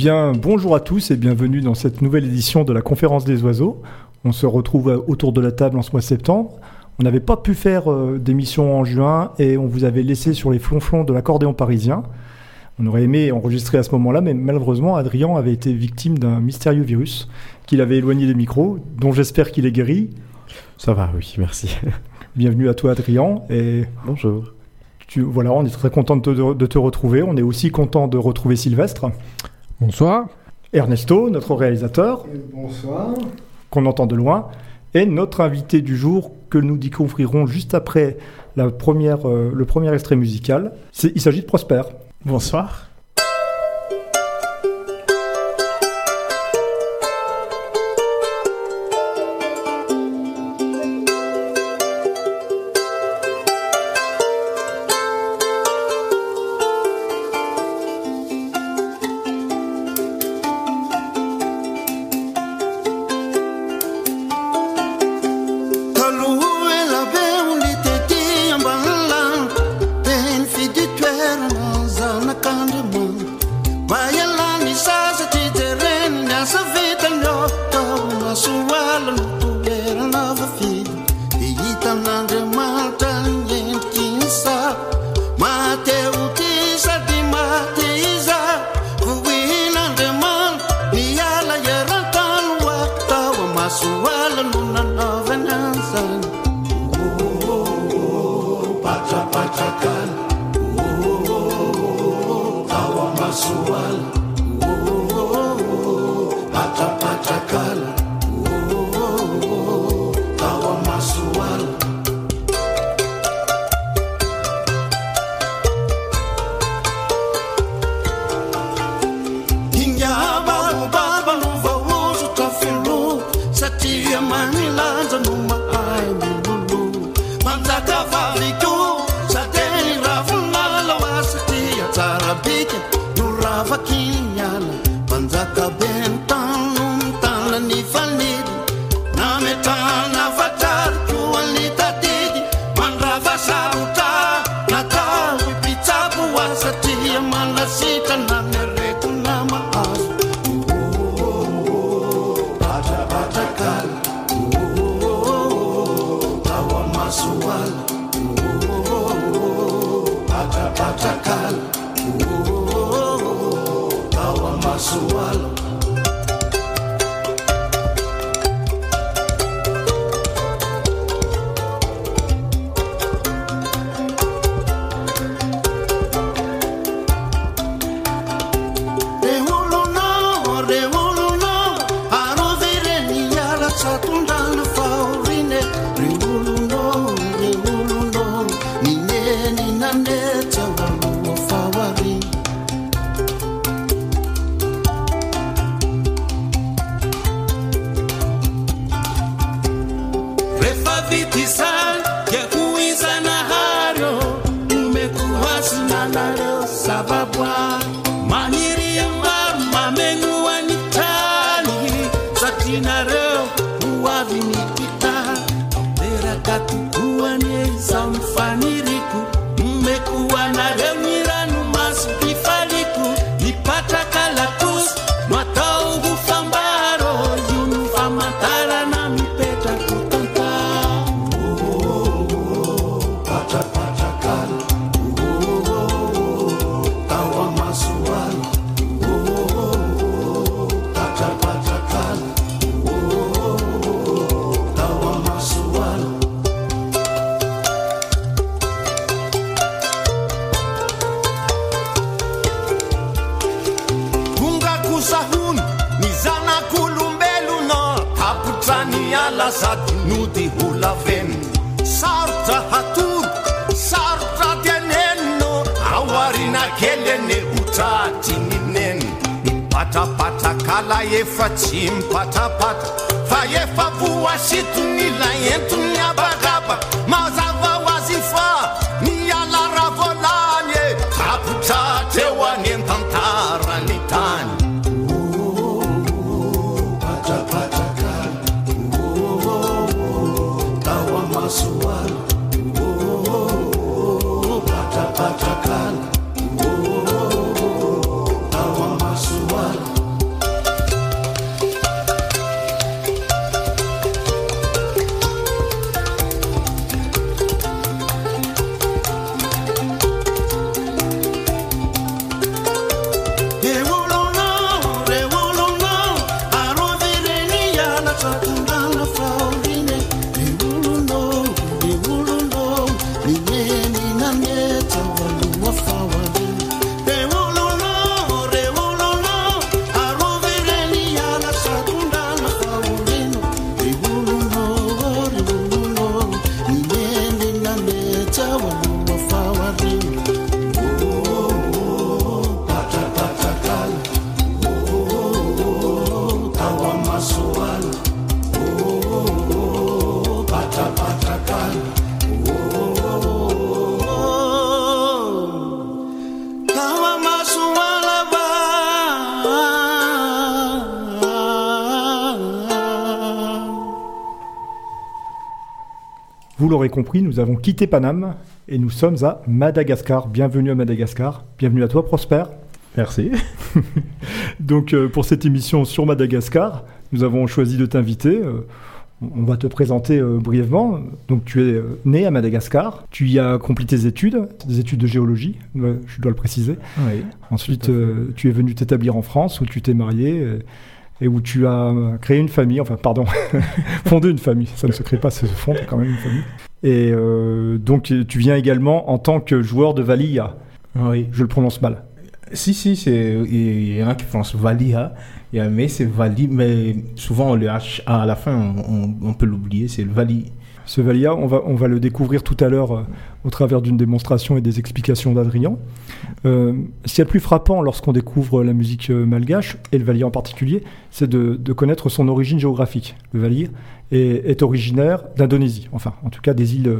Bien, bonjour à tous et bienvenue dans cette nouvelle édition de la conférence des oiseaux. On se retrouve autour de la table en ce mois de septembre. On n'avait pas pu faire euh, d'émission en juin et on vous avait laissé sur les flonflons de l'accordéon parisien. On aurait aimé enregistrer à ce moment-là, mais malheureusement, Adrien avait été victime d'un mystérieux virus qui l'avait éloigné des micros, dont j'espère qu'il est guéri. Ça va, oui, merci. Bienvenue à toi, Adrien. Et Bonjour. tu, voilà, on est très content de te, de te retrouver. On est aussi content de retrouver Sylvestre. Bonsoir. Ernesto, notre réalisateur, Bonsoir. qu'on entend de loin, et notre invité du jour que nous découvrirons juste après la première, euh, le premier extrait musical. Il s'agit de Prosper. Bonsoir. alay efa tsy mipatrapatra fa efa voasitony la entony abaka l'aurez compris, nous avons quitté Paname et nous sommes à Madagascar. Bienvenue à Madagascar. Bienvenue à toi, Prosper. Merci. Donc, euh, pour cette émission sur Madagascar, nous avons choisi de t'inviter. Euh, on va te présenter euh, brièvement. Donc, tu es né à Madagascar. Tu y as accompli tes études, des études de géologie, je dois le préciser. Oui. Ensuite, tu es venu t'établir en France où tu t'es marié et où tu as créé une famille, enfin, pardon, fondé une famille. Ça ne se crée pas, ça se fonde quand même une famille. Et euh, donc, tu viens également en tant que joueur de Valia. Oui. Je le prononce mal. Si, si, c'est, il y en a qui prononcent Valia, mais c'est Vali, mais souvent on le H à la fin, on, on- on peut l'oublier, c'est le Vali. Ce Valia, on va, on va le découvrir tout à l'heure euh, au travers d'une démonstration et des explications d'Adrien. Euh, ce qui est le plus frappant lorsqu'on découvre la musique euh, malgache, et le Valia en particulier, c'est de, de connaître son origine géographique. Le Valia est, originaire d'Indonésie, enfin en tout cas des îles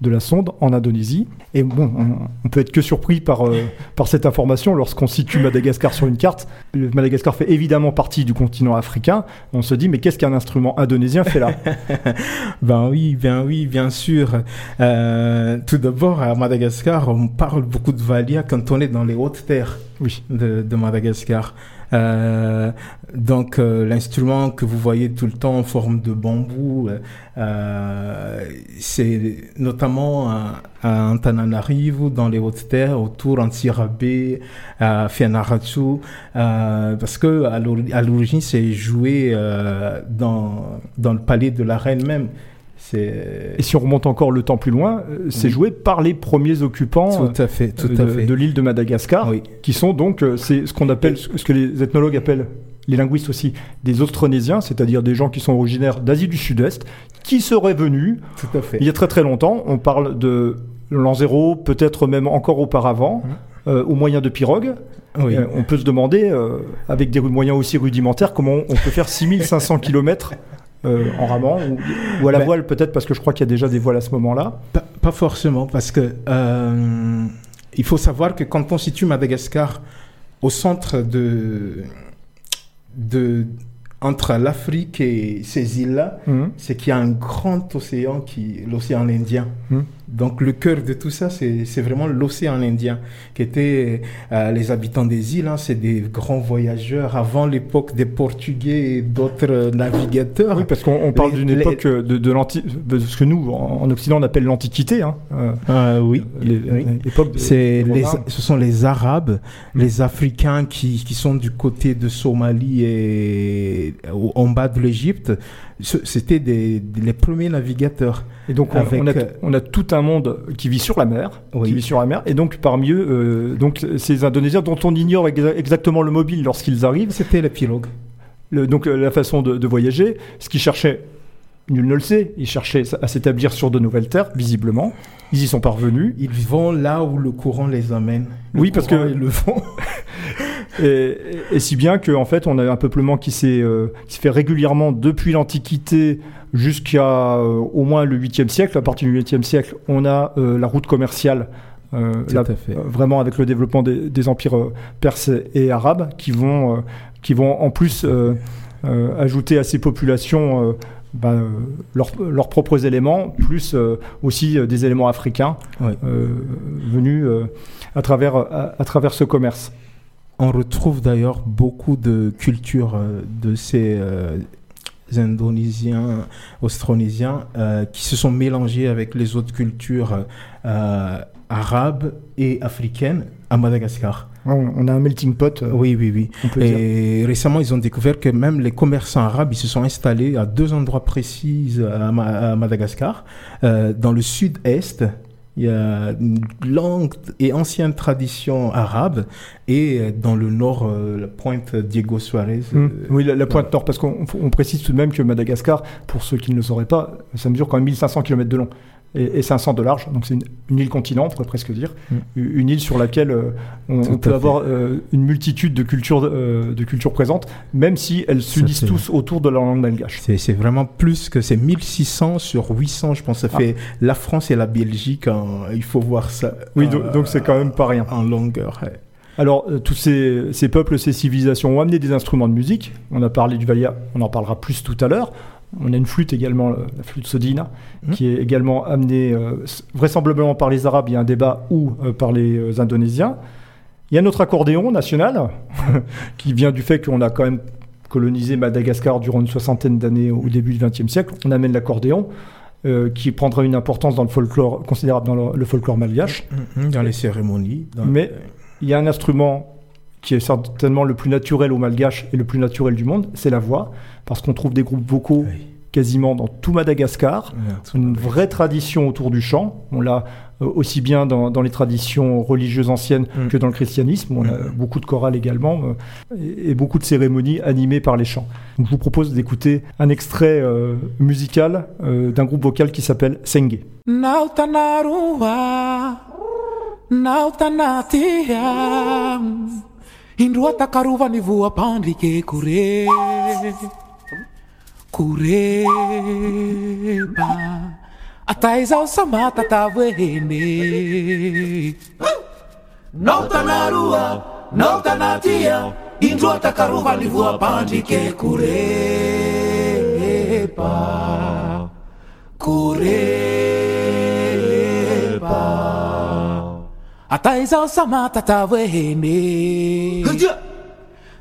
de la Sonde en Indonésie. Et bon, on, on peut être que surpris par, euh, par cette information lorsqu'on situe Madagascar sur une carte. Le Madagascar fait évidemment partie du continent africain. On se dit, mais qu'est-ce qu'un instrument indonésien fait là? Ben oui, bien oui, bien sûr. Euh, tout d'abord, à Madagascar, on parle beaucoup de Valia quand on est dans les hautes terres. Oui. de, de Madagascar. Euh, donc euh, l'instrument que vous voyez tout le temps en forme de bambou, euh, c'est notamment à, à Antananarivo, dans les hautes terres, autour Antirabé, à Fianarantsoa, euh, parce que à l'ori- à l'origine c'est joué euh, dans, dans le palais de la reine même. Et si on remonte encore le temps plus loin, euh, c'est Oui. joué par les premiers occupants tout à fait, tout euh, de, l'île de Madagascar, Oui. qui sont donc, euh, c'est ce qu'on appelle, ce que les ethnologues appellent, les linguistes aussi, des Austronésiens, c'est-à-dire des gens qui sont originaires d'Asie du Sud-Est, qui seraient venus Tout à fait. il y a très très longtemps. On parle de l'an zéro, peut-être même encore auparavant, euh, au moyen de pirogues. Oui. Euh, on peut se demander, euh, avec des moyens aussi rudimentaires, comment on peut faire 6500 km en ramant, ou, ou à la Ben- voile peut-être, parce que je crois qu'il y a déjà des voiles à ce moment-là. Pas, pas forcément, parce que euh, il faut savoir que quand on situe Madagascar au centre de, de entre l'Afrique et ces îles-là, Mhm. c'est qu'il y a un grand océan qui, l'océan Indien. Mhm. Donc le cœur de tout ça, c'est vraiment l'océan Indien, qui était euh, les habitants des îles. hein, c'est des grands voyageurs avant l'époque des Portugais et d'autres euh, navigateurs. Oui, parce qu'on on parle d'une époque euh, de, de ce que nous, en, en Occident, on appelle l'Antiquité. Hein, euh, Euh, oui, les- oui. les, ce sont les Arabes, les Africains qui, qui sont du côté de Somalie et au- en bas de l'Égypte. C'était des, des- les premiers navigateurs. Et donc, on, avec, on a, euh, on a tout un monde qui vit sur la mer. Oui. Qui vit sur la mer. Et donc, parmi eux, euh, donc, ces Indonésiens dont on ignore exa- exactement le mobile lorsqu'ils arrivent, C'était le- donc euh, la façon de, de voyager, ce qu'ils cherchaient, nul ne le sait, ils cherchaient à s'établir sur de nouvelles terres, visiblement. Ils y sont parvenus. Ils vont là où le courant les amène. Le Oui, parce que- et le vent. Et, et si bien qu'en fait, on a un peuplement qui s'est euh, fait régulièrement depuis l'Antiquité jusqu'à euh, au moins le 8e siècle. À partir du 8e siècle, on a euh, la route commerciale. euh, Tout la- à fait. euh, vraiment avec le développement des, des empires euh, perses et arabes qui vont, qui vont en plus ajouter à ces populations ben, euh, leurs, propres éléments, plus euh, aussi euh, des éléments africains Oui. venus à, travers, à, à travers ce commerce. On retrouve d'ailleurs beaucoup de cultures de ces Indonésiens, Austronésiens, qui se sont mélangés avec les autres cultures arabes et africaines à Madagascar. On, a un melting pot, euh, Oui, oui, oui. dire. Et récemment, ils ont découvert que même les commerçants arabes, ils se sont installés à deux endroits précis à, Ma- à Madagascar. Euh, dans le sud-est, il y a une longue et ancienne tradition arabe. Et euh, dans le nord, euh, la pointe Diego Suarez. Mm. euh, Oui, la, la pointe nord, parce qu'on on précise tout de même que Madagascar, pour ceux qui ne le sauraient pas, ça mesure quand même 1500 km de long et, et 500 de large, donc c'est une, une île continent, on pourrait presque dire, Mm. une île sur laquelle euh, on, peut avoir euh, une multitude de cultures, euh, de cultures présentes, même si elles s'unissent tous autour de la langue malgache. C'est vraiment plus que c'est 1600 sur 800, je pense. Ça Ah. fait la France et la Belgique. en- il faut voir ça. Oui, donc- donc c'est quand même pas rien. En longueur. ouais. Alors, euh, tous ces, ces peuples, ces civilisations ont amené des instruments de musique. On a parlé du valia, on en parlera plus tout à l'heure. On a une flûte également, euh, la flûte sodina, Mhm. qui est également amenée euh, vraisemblablement par les Arabes, il y a un débat, ou euh, par les Indonésiens. Il y a notre accordéon national, qui vient du fait qu'on a quand même colonisé Madagascar durant une soixantaine d'années au début du XXe siècle. On amène l'accordéon, euh, qui prendra une importance dans le folklore considérable dans le, le folklore malgache. Mhm, Dans les cérémonies. dans- Mais il y a un instrument qui est certainement le plus naturel au malgache et le plus naturel du monde, c'est la voix, parce qu'on trouve des groupes vocaux Oui. quasiment dans tout Madagascar. C'est une vraie tradition autour du chant. On l'a euh, aussi bien dans, dans les traditions religieuses anciennes Mm. que dans le christianisme. On a Mm. beaucoup de chorales également euh, et, et beaucoup de cérémonies animées par les chants. Donc, je vous propose d'écouter un extrait euh, musical euh, d'un groupe vocal qui s'appelle Senge. indruata karuva nivua pandike kure. Kureba ataiza usamata tavwehene nautanarua nautanatia indruata karuva nivua pandike kureba kureba ataizao samatata hoeheny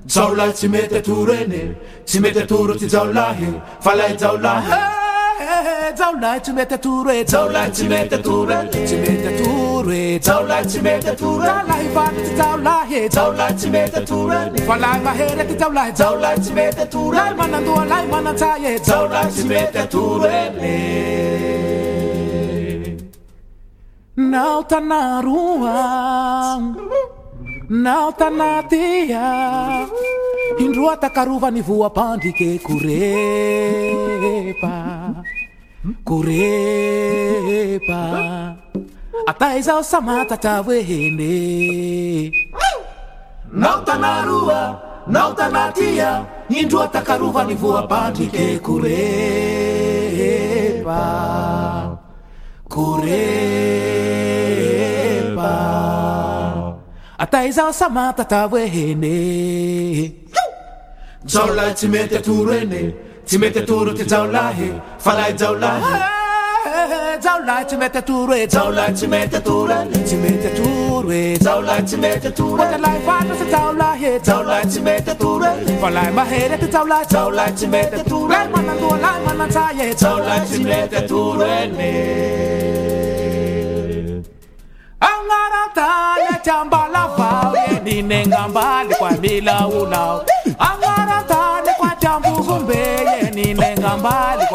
zao lahy tsy mety atoro eny tsy mety atoro ty zao lahy e. fa lahy zao lahy e. eh, eh, eh, zao lahy tsy mety atoro e. Zao lahy tsy mety atoro e tsy mety atoro e. Zao lahy tsy mety atoro lahy vady ty zao lahy e. Zao lahy tsy mety atoro fa lahy mahery ty zao lahy zao lahy tsy mety atoro lahy manandoa lahy manan-tsay e. Zao lahy tsy mety atoro eny Não tá na rua, não tá na teia. Indrua takaruva ni vua pandike kurepa, kurepa. Ataiza osamata tawehene. Não tá na rua, não tá na teia. Indrua takaruva ni vua curê pa. Atai zao samatatra hoe hene Jaolahy tsy mety atoro ene Tsy mety atoro ty jaolahy Falahy jaolahy zaho lahy tsy mety atoro e zaho lahy tsy mety atora tsy mety atoro e zaho lahy tsy mety atora ohatra lahy fatratsy zaho lahy e zaho lahy tsy mety atora fa lahy mahery ety zaho lahy zaho lahy tsy mety atora lahy manandoha lahy manan-tsay e zaho lahy tsy mety atoro ene agnaratany atyambalavao eninegnambaly koa milaolao agnaratany koa atyambovombe eninegnambaly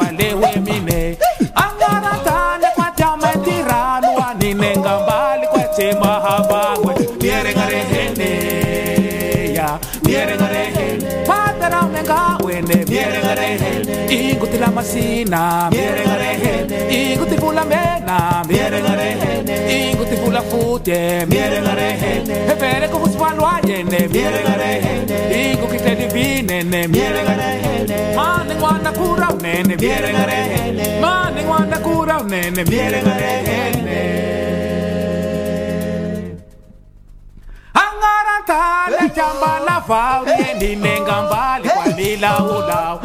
Iguti la masina Miere la rehene. Iguti pula mena Miere la rehene. Iguti pula fute Miere la rehene. E vere come si fa l'uagliene Miere la rehene. Igu che te divine Miere la rehene. Ma ne guarda cura un Miere la rehene. Ma ne guarda cura un nene Miere la rehene. Angarantale chamba la faune Ninengambali kwa nila ulao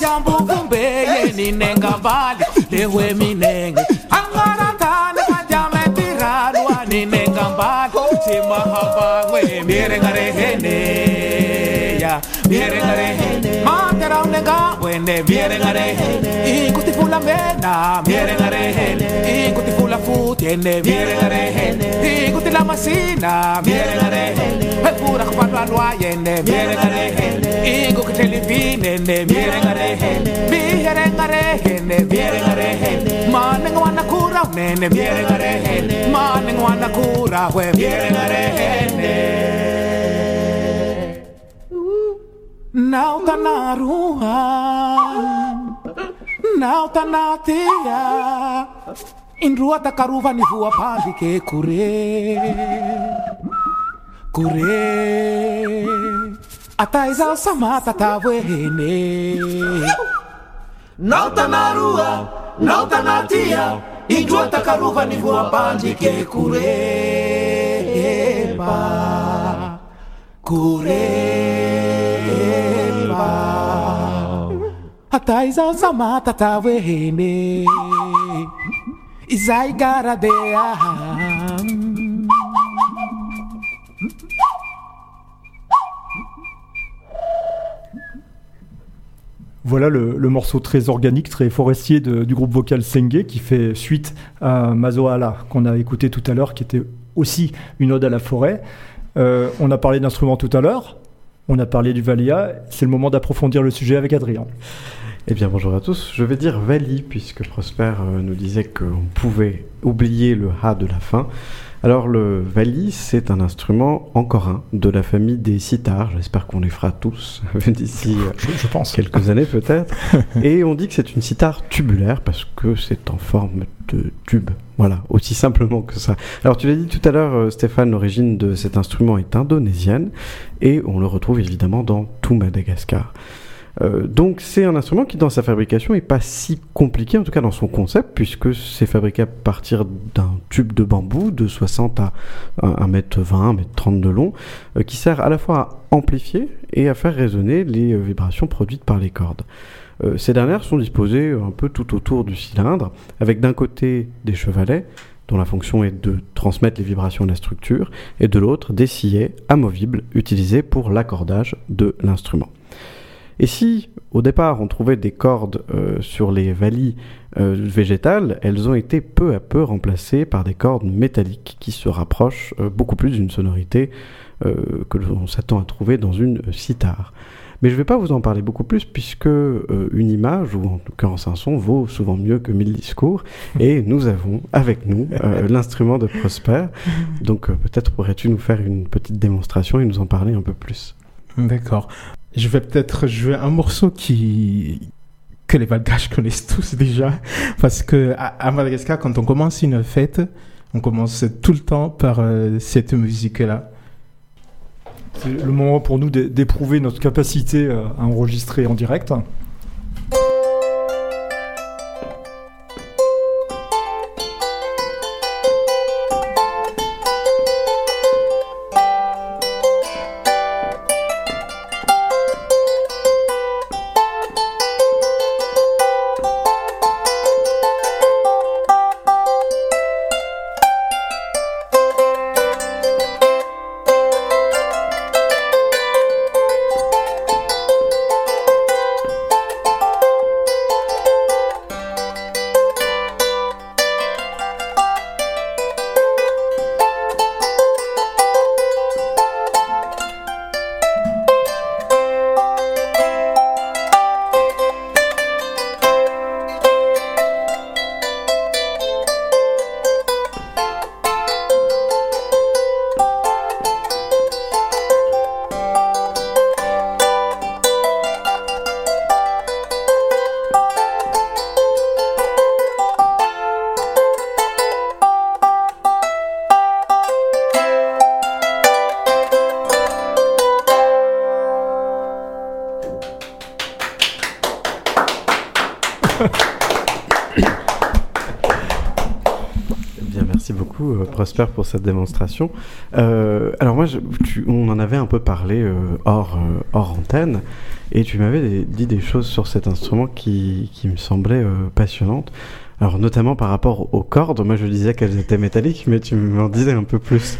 chamba uvumbeye ninenga mbali lehwe minenge. Angarantane pajame tiralwa ninenga mbali oh. timahapangwe mierengarehene ya mierengarehene wende wene mierengarehene ikuti la mena, miren la rehene, ikuti fula la rehene, ikuti la masina, la rehene, pura lwayene, la rehene, la rehene, la rehene, la rehene, kura unene, la rehene, kura la rehene. Now ganaruhan. Nauta na tia Indrua takaruva ni vua pandi ke kure. Kure Ataiza samata tawene Nauta na rua Nauta na tia Indrua takaruva ni vua pandi ke kure. Kureba Voilà le, morceau très organique, très forestier du groupe vocal Senge qui fait suite à Mazoala qu'on a écouté tout à l'heure, qui était aussi une ode à la forêt. Euh, on a parlé d'instruments tout à l'heure, on a parlé du valia, c'est le moment d'approfondir le sujet avec Adrien. Eh bien, bonjour à tous. Je vais dire Vali, puisque Prosper euh, nous disait qu'on pouvait oublier le Ha de la fin. Alors, le Vali, c'est un instrument, encore un, de la famille des sitars. J'espère qu'on les fera tous d'ici euh, Je, je pense. quelques années peut-être. Et on dit que c'est une sitar tubulaire parce que c'est en forme de tube. Voilà, aussi simplement que ça. Alors tu l'as dit tout à l'heure, euh, Stéphane, l'origine de cet instrument est indonésienne et on le retrouve évidemment dans tout Madagascar. Euh, donc c'est un instrument qui dans sa fabrication est pas si compliqué, en tout cas dans son concept, puisque c'est fabriqué à partir d'un tube de bambou de 60 à 1m20, 1m30 de long, euh, qui sert à la fois à amplifier et à faire résonner les euh, vibrations produites par les cordes. Ces dernières sont disposées un peu tout autour du cylindre, avec d'un côté des chevalets, dont la fonction est de transmettre les vibrations de la structure, et de l'autre des sillets amovibles utilisés pour l'accordage de l'instrument. Et si au départ on trouvait des cordes euh, sur les vallies euh, végétales, elles ont été peu à peu remplacées par des cordes métalliques qui se rapprochent euh, beaucoup plus d'une sonorité euh, que l'on s'attend à trouver dans une sitar. Mais je ne vais pas vous en parler beaucoup plus puisque euh, une image, ou en l'occurrence un son, vaut souvent mieux que mille discours. Et nous avons avec nous euh, l'instrument de Prosper. Donc euh, peut-être pourrais-tu nous faire une petite démonstration et nous en parler un peu plus? D'accord. Je vais peut-être jouer un morceau qui que les Malgaches connaissent tous déjà, parce que à, Madagascar, quand on commence une fête, on commence tout le temps par euh, cette musique-là. C'est le moment pour nous d'é- d'éprouver notre capacité euh, à enregistrer en direct. Prosper, pour cette démonstration. Euh, alors moi, je- tu- on en avait un peu parlé euh, hors, euh, hors antenne, et tu m'avais dit des choses sur cet instrument qui, qui me semblaient passionnantes. Alors notamment par rapport aux cordes, moi je disais qu'elles étaient métalliques, mais tu m'en disais un peu plus.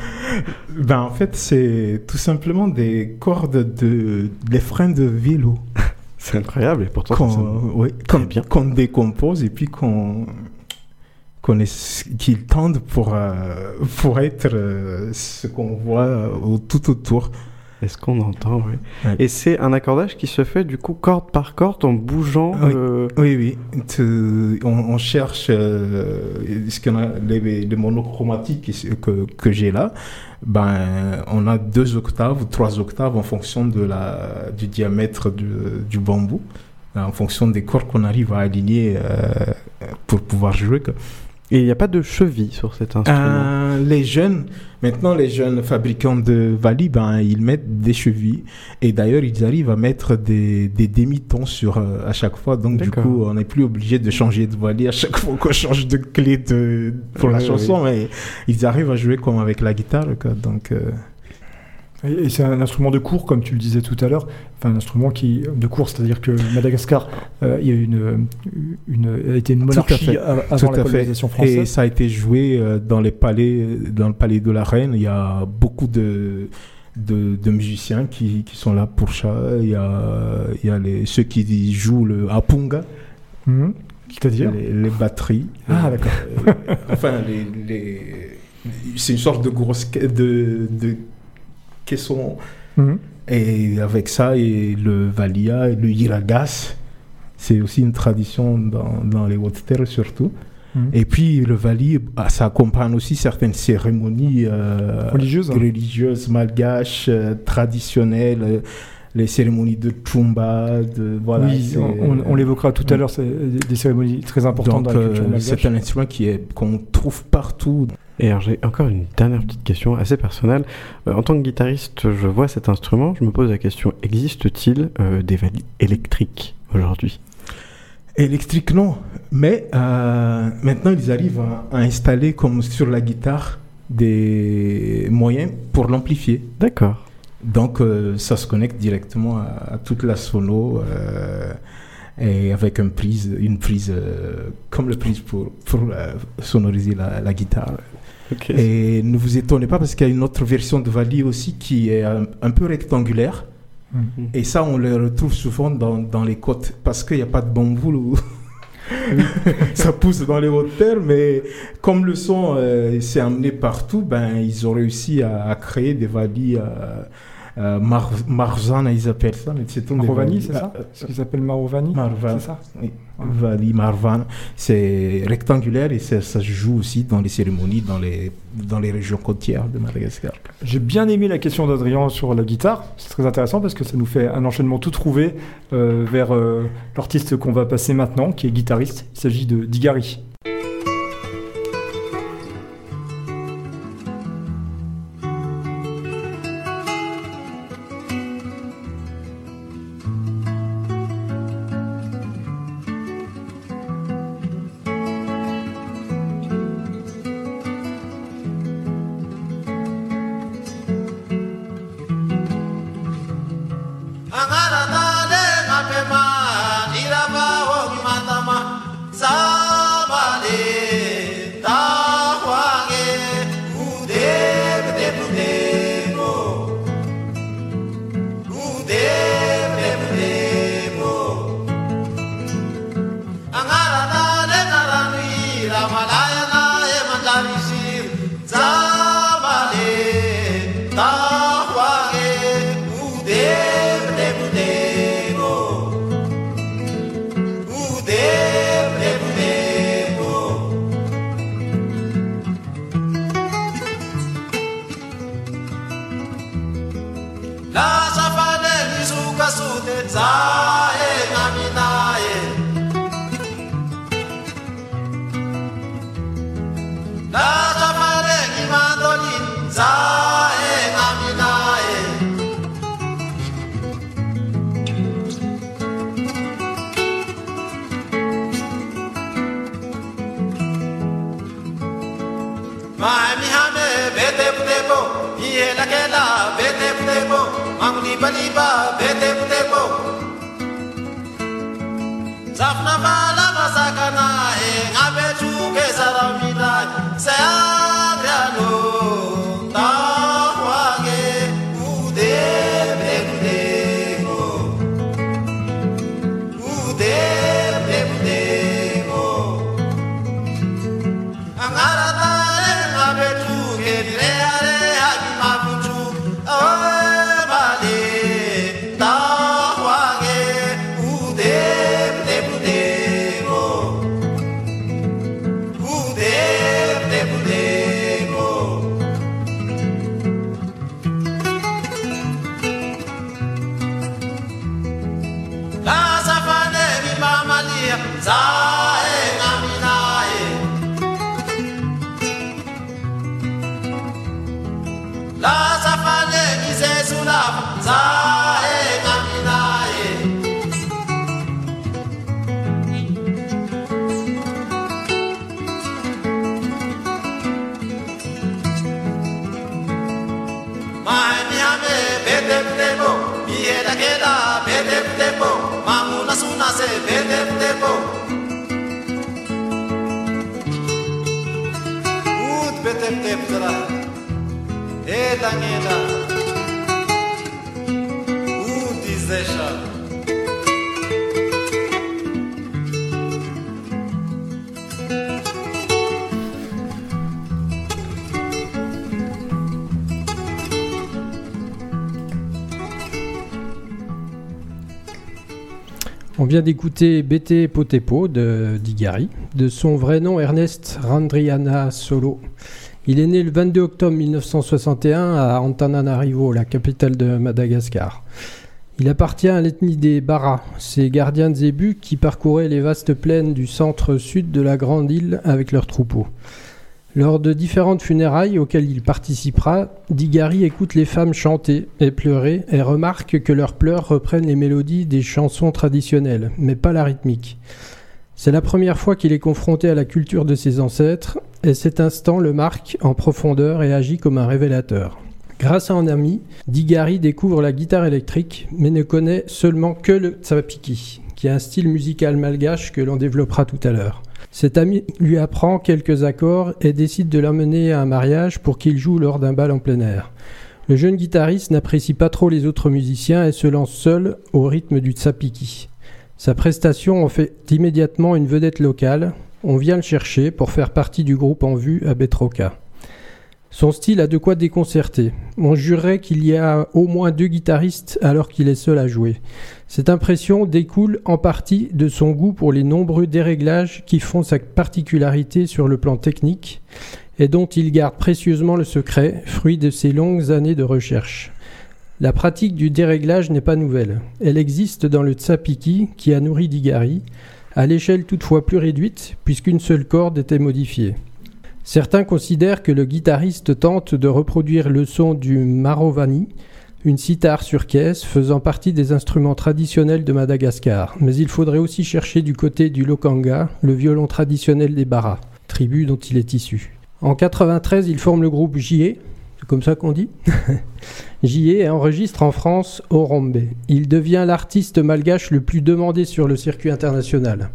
Ben, en fait, c'est tout simplement des cordes de des freins de vélo C'est incroyable, et pourtant qu'on ça- oui, bien. qu'on décompose et puis qu'on qu'on est- qu'ils tendent pour euh, pour être euh, ce qu'on voit euh, au- tout autour. Est-ce qu'on entend, oui. Ouais. Et c'est un accordage qui se fait du coup corde par corde en bougeant. Oui. euh, Oui, oui. Tu- on, on cherche ce qu'on a les, les monochromatiques que, que j'ai là. Ben, on a deux octaves, ou trois octaves en fonction de la du diamètre du, du bambou, en fonction des cordes qu'on arrive à aligner pour pouvoir jouer. Et il n'y a pas de cheville sur cet instrument. Euh, les jeunes, maintenant les jeunes fabricants de Vali, ben, ils mettent des chevilles et d'ailleurs ils arrivent à mettre des, des demi-tons sur euh, à chaque fois. Donc du coup, on n'est plus obligé de changer de Vali à chaque fois qu'on change de clé de, pour la Ouais, chanson, mais ils arrivent à jouer comme avec la guitare. Quoi. Donc euh, Et, et c'est un instrument de cours, comme tu le disais tout à l'heure, enfin un instrument qui de cours, c'est-à-dire que Madagascar, euh, il y a une, une, a été une monarchie avant la colonisation Et française. ça a été joué euh, dans les palais, dans le palais de la reine. Il y a beaucoup de, de, de musiciens qui, qui sont là pour ça. Il y a, il y a les, ceux qui jouent le apunga, Mhm. C'est-à-dire les, les batteries. Ah, Euh, d'accord. enfin, les, les- c'est une sorte de grosse ca- de, de caisson. Mhm. Et avec ça, et le valia et le iragas, c'est aussi une tradition dans, dans les Hautes-Terres surtout. Mhm. Et puis le vali, ah, ça accompagne aussi certaines cérémonies euh, Religieuse, hein. religieuses malgaches, euh, traditionnelles, euh, les cérémonies de Chumba, de voilà. oui, on, l'évoquera tout à l'heure, c'est des, cérémonies très importantes Donc dans la culture malgache. c'est un instrument qui est qu'on trouve partout. Et alors j'ai encore une dernière petite question assez personnelle. Euh, en tant que guitariste, je vois cet instrument, je me pose la question, existe-t-il euh, des valis électriques aujourd'hui? Électrique non, mais euh, maintenant ils arrivent à, à installer comme sur la guitare des moyens pour l'amplifier. D'accord. Donc ça se connecte directement à, à toute la sono et avec une prise, une prise euh, comme le prise pour, pour euh, sonoriser la, la guitare. Et ne vous étonnez pas parce qu'il y a une autre version de Vali aussi qui est un, un peu rectangulaire. Mhm. Et ça, on le retrouve souvent dans, dans les côtes parce qu'il n'y a pas de bambou. ou- ça pousse dans les hautes terres, mais comme le son euh, s'est amené partout, ben, ils ont réussi à, à créer des valis. Euh, euh, Mar- Marzana, ils appellent ça, mais c'est Marovani, c'est ça Ah, Ce qu'ils appellent Marovani Marvan. C'est ça oui. Vali Marvan, c'est rectangulaire et ça, ça se joue aussi dans les cérémonies dans les, dans les régions côtières de Madagascar. J'ai bien aimé la question d'Adrien sur la guitare. C'est très intéressant parce que ça nous fait un enchaînement tout trouvé euh, vers euh, l'artiste qu'on va passer maintenant, qui est guitariste. Il s'agit de Digari. Vedem nebo, mam liba liba, vedem. Zafna bala masakana, e ngabe chuke saramila, se a. On vient d'écouter BT Potepo de Digari, de son vrai nom Ernest Randriana Solo. Il est né le 22 octobre 1961 à Antananarivo, la capitale de Madagascar. Il appartient à l'ethnie des Bara, ces gardiens de zébus qui parcouraient les vastes plaines du centre-sud de la grande île avec leurs troupeaux. Lors de différentes funérailles auxquelles il participera, Digari écoute les femmes chanter et pleurer et remarque que leurs pleurs reprennent les mélodies des chansons traditionnelles, mais pas la rythmique. C'est la première fois qu'il est confronté à la culture de ses ancêtres, et cet instant le marque en profondeur et agit comme un révélateur. Grâce à un ami, Digari découvre la guitare électrique, mais ne connaît seulement que le tsapiki, qui est un style musical malgache que l'on développera tout à l'heure. Cet ami lui apprend quelques accords et décide de l'emmener à un mariage pour qu'il joue lors d'un bal en plein air. Le jeune guitariste n'apprécie pas trop les autres musiciens et se lance seul au rythme du tsapiki. Sa prestation en fait immédiatement une vedette locale. On vient le chercher pour faire partie du groupe en vue à Betroka. Son style a de quoi déconcerter. On jurerait qu'il y a au moins deux guitaristes alors qu'il est seul à jouer. Cette impression découle en partie de son goût pour les nombreux déréglages qui font sa particularité sur le plan technique et dont il garde précieusement le secret, fruit de ses longues années de recherche. La pratique du déréglage n'est pas nouvelle. Elle existe dans le tsapiki qui a nourri Digari, à l'échelle toutefois plus réduite puisqu'une seule corde était modifiée. Certains considèrent que le guitariste tente de reproduire le son du marovani, une sitar sur caisse faisant partie des instruments traditionnels de Madagascar, mais il faudrait aussi chercher du côté du lokanga, le violon traditionnel des Bara, tribu dont il est issu. En 93, il forme le groupe JE, c'est comme ça qu'on dit JE enregistre en France Orombe. Il devient l'artiste malgache le plus demandé sur le circuit international.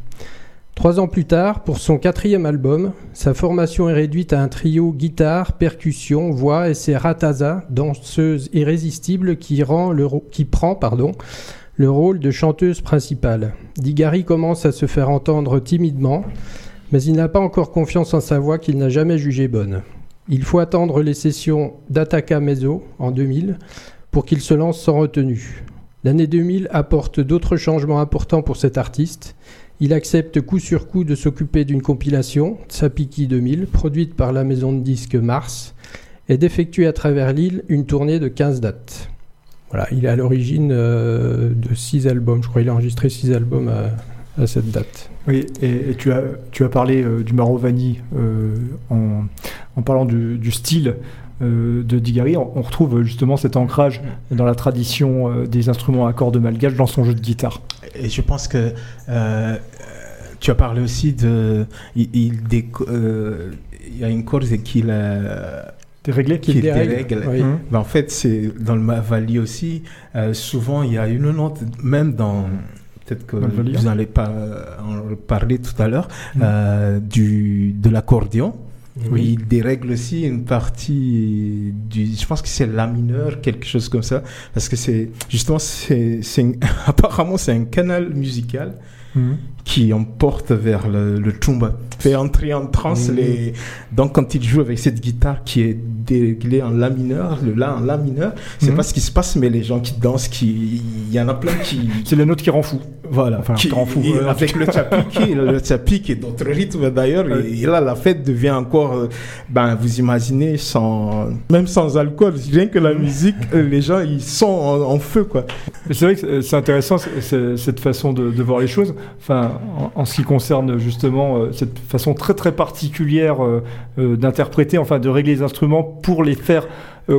Trois ans plus tard, pour son quatrième album, sa formation est réduite à un trio guitare, percussion, voix et c'est Rataza, danseuse irrésistible, qui, prend le rôle de chanteuse principale. Digari commence à se faire entendre timidement, mais il n'a pas encore confiance en sa voix qu'il n'a jamais jugée bonne. Il faut attendre les sessions d'Ataka Mezzo en 2000 pour qu'il se lance sans retenue. L'année 2000 apporte d'autres changements importants pour cet artiste. Il accepte coup sur coup de s'occuper d'une compilation, Tsapiki 2000, produite par la maison de disques Mars, et d'effectuer à travers l'île une tournée de 15 dates. Voilà, il est à l'origine euh, de 6 albums, je crois qu'il a enregistré 6 albums à, à cette date. Oui, et, et tu, as, tu as parlé euh, du Marovani euh, en, en parlant du, du style euh, de Digari. On, on retrouve justement cet ancrage dans la tradition euh, des instruments à cordes malgaches dans son jeu de guitare. Et je pense que euh, tu as parlé aussi de. Il, il, euh, il y a une corde qu'il euh, T'es réglé qu'il dérègle, dérègle. oui. Hum. Ben, en fait, c'est dans le Mavali aussi. euh, souvent, il y a une note, même dans. Peut-être que vous allez pas en parler tout à l'heure, Mm. euh, du, de l'accordéon. Oui. Il dérègle aussi une partie du. Je pense que c'est la mineur, quelque chose comme ça. Parce que c'est. Justement, c'est. apparemment, c'est un canal musical Mhm. qui emporte vers le, le tumba, fait entrer en transe Mhm. les. Donc quand il joue avec cette guitare qui est déréglée en la mineur, le la en la mineur, c'est Mhm. pas ce qui se passe, mais les gens qui dansent, qui, il y en a plein qui, C'est la note qui rend fou. voilà, Enfin, qui- qui rend fou. avec le tchapiki, le tchapiki et d'autres rythmes d'ailleurs, et, et là la fête devient encore, euh, ben vous imaginez sans, même sans alcool, rien que la musique, les gens ils sont en, en feu quoi. C'est vrai que c'est- intéressant cette façon de, de voir les choses. Enfin, en, en ce qui concerne justement euh, cette façon très très particulière euh, euh, d'interpréter, enfin de régler les instruments pour les faire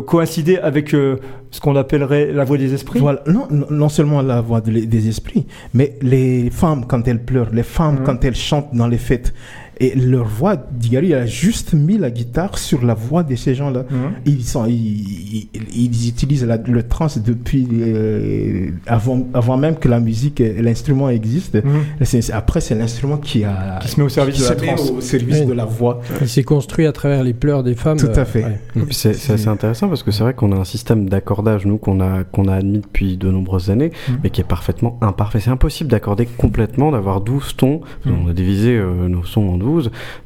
coïncider avec ce qu'on appellerait la voix des esprits. Voilà, non, non- seulement la voix de- des esprits, mais les femmes quand elles pleurent, les femmes Mhm. quand elles chantent dans les fêtes. Et leur voix, Digari, il a juste mis la guitare sur la voix de ces gens-là. Mhm. Ils, sont, ils, ils- ils utilisent la- le trance depuis euh, avant, avant même que la musique et l'instrument existe. C'est- c'est- après, c'est l'instrument qui a Qui se met au service de la se met trance. au service Oui. de la voix. Il s'est construit à travers les pleurs des femmes. Tout à euh, fait. ouais. Puis C'est c'est assez intéressant parce que c'est vrai qu'on a un système d'accordage, nous, qu'on a, qu'on a admis depuis de nombreuses années, Mhm. mais qui est parfaitement imparfait. C'est impossible d'accorder complètement, d'avoir 12 tons, on a divisé euh, nos sons en 12,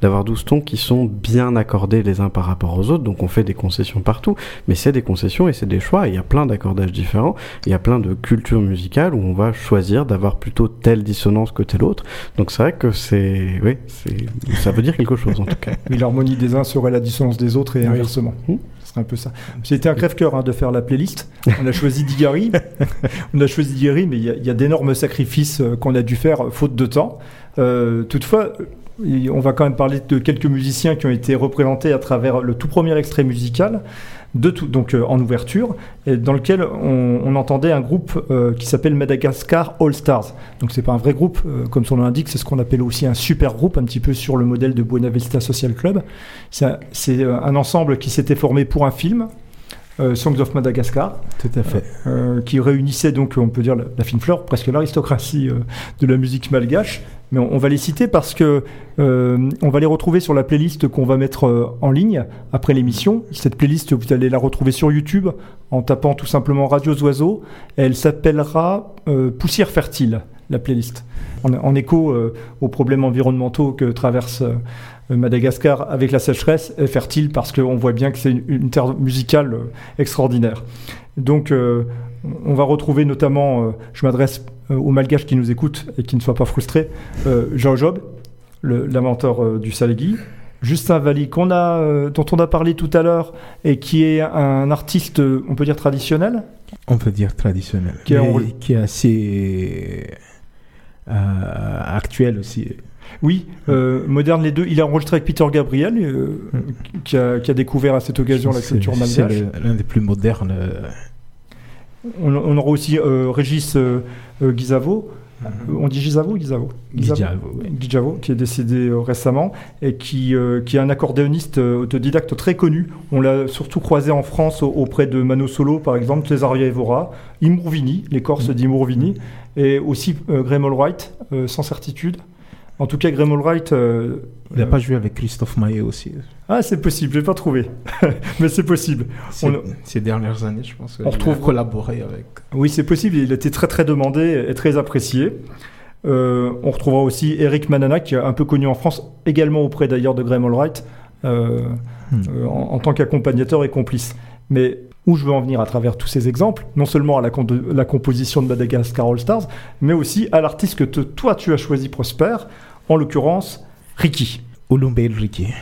d'avoir 12 tons qui sont bien accordés les uns par rapport aux autres, donc on fait des concessions partout, mais c'est des concessions et c'est des choix, il y a plein d'accordages différents, il y a plein de cultures musicales où on va choisir d'avoir plutôt telle dissonance que telle autre, donc c'est vrai que c'est... Oui, c'est- ça veut dire quelque chose en tout cas. Oui, l'harmonie des uns serait la dissonance des autres et Oui. inversement. Hmm. Ce serait un peu ça. C'était un crève-cœur hein, de faire la playlist. On a choisi Digari. on a choisi Digari, mais il y a, il y a d'énormes sacrifices euh, qu'on a dû faire euh, faute de temps. Euh, toutefois, on va quand même parler de quelques musiciens qui ont été représentés à travers le tout premier extrait musical. De tout, donc euh, en ouverture, et dans lequel on, on entendait un groupe euh, qui s'appelle Madagascar All Stars. Donc c'est pas un vrai groupe, euh, comme son nom l'indique, c'est ce qu'on appelle aussi un super groupe, un petit peu sur le modèle de Buena Vista Social Club. C'est un, ensemble qui s'était formé pour un film, euh, Songs of Madagascar, Tout à fait. euh, qui réunissait donc, on peut dire, la, la fine fleur, presque l'aristocratie euh, de la musique malgache. Mais on, va les citer parce que euh, on va les retrouver sur la playlist qu'on va mettre euh, en ligne après l'émission. Cette playlist, vous allez la retrouver sur YouTube en tapant tout simplement Radio Oiseaux. Elle s'appellera euh, Poussière fertile, la playlist. En, écho aux problèmes environnementaux que traverse Madagascar avec la sécheresse, est fertile parce qu'on voit bien que c'est une, une terre musicale extraordinaire. Donc, on va retrouver notamment, euh, je m'adresse euh, aux malgaches qui nous écoutent et qui ne soient pas frustrés, euh, Jean Job, l'inventeur du Salégui, Justin Valli, qu'on a, euh, dont on a parlé tout à l'heure, et qui est un artiste, on peut dire traditionnel, On peut dire traditionnel. Qui est qui est assez euh, actuel aussi. oui, euh, moderne les deux. Il a enregistré avec Peter Gabriel, euh, qui, a, qui a découvert à cette occasion la C'est- culture c'est malgache. le- l'un des plus modernes. On, on aura aussi euh, Régis euh, euh, Guizavo. Euh, On dit Gizavo oui. Guizavo, qui est décédé récemment et qui, euh, qui est un accordéoniste autodidacte très connu. On l'a surtout croisé en France au- auprès de Mano Solo, par exemple, Cesaria Evora, Imourvini, les Corses d'Imourvini, et aussi euh, Graham Allwright, euh, sans certitude. En tout cas, Graham Allwright... Il n'a pas joué avec Christophe Maé aussi. Ah, c'est possible, je l'ai pas trouvé. Mais c'est possible. Ces, On- ces dernières années, je pense. On retrouve- collaboré avec. Oui, c'est possible. Il a été très très demandé et très apprécié. Euh, on retrouvera aussi Eric Manana, qui est un peu connu en France, également auprès d'ailleurs de Graham Allwright, euh, Hmm. euh, en, en tant qu'accompagnateur et complice. Mais où je veux en venir à travers tous ces exemples, non seulement à la, con- la composition de Madagascar All Stars, mais aussi à l'artiste que te- toi tu as choisi, Prosper, en l'occurrence Ricky. Olumbe Ricky.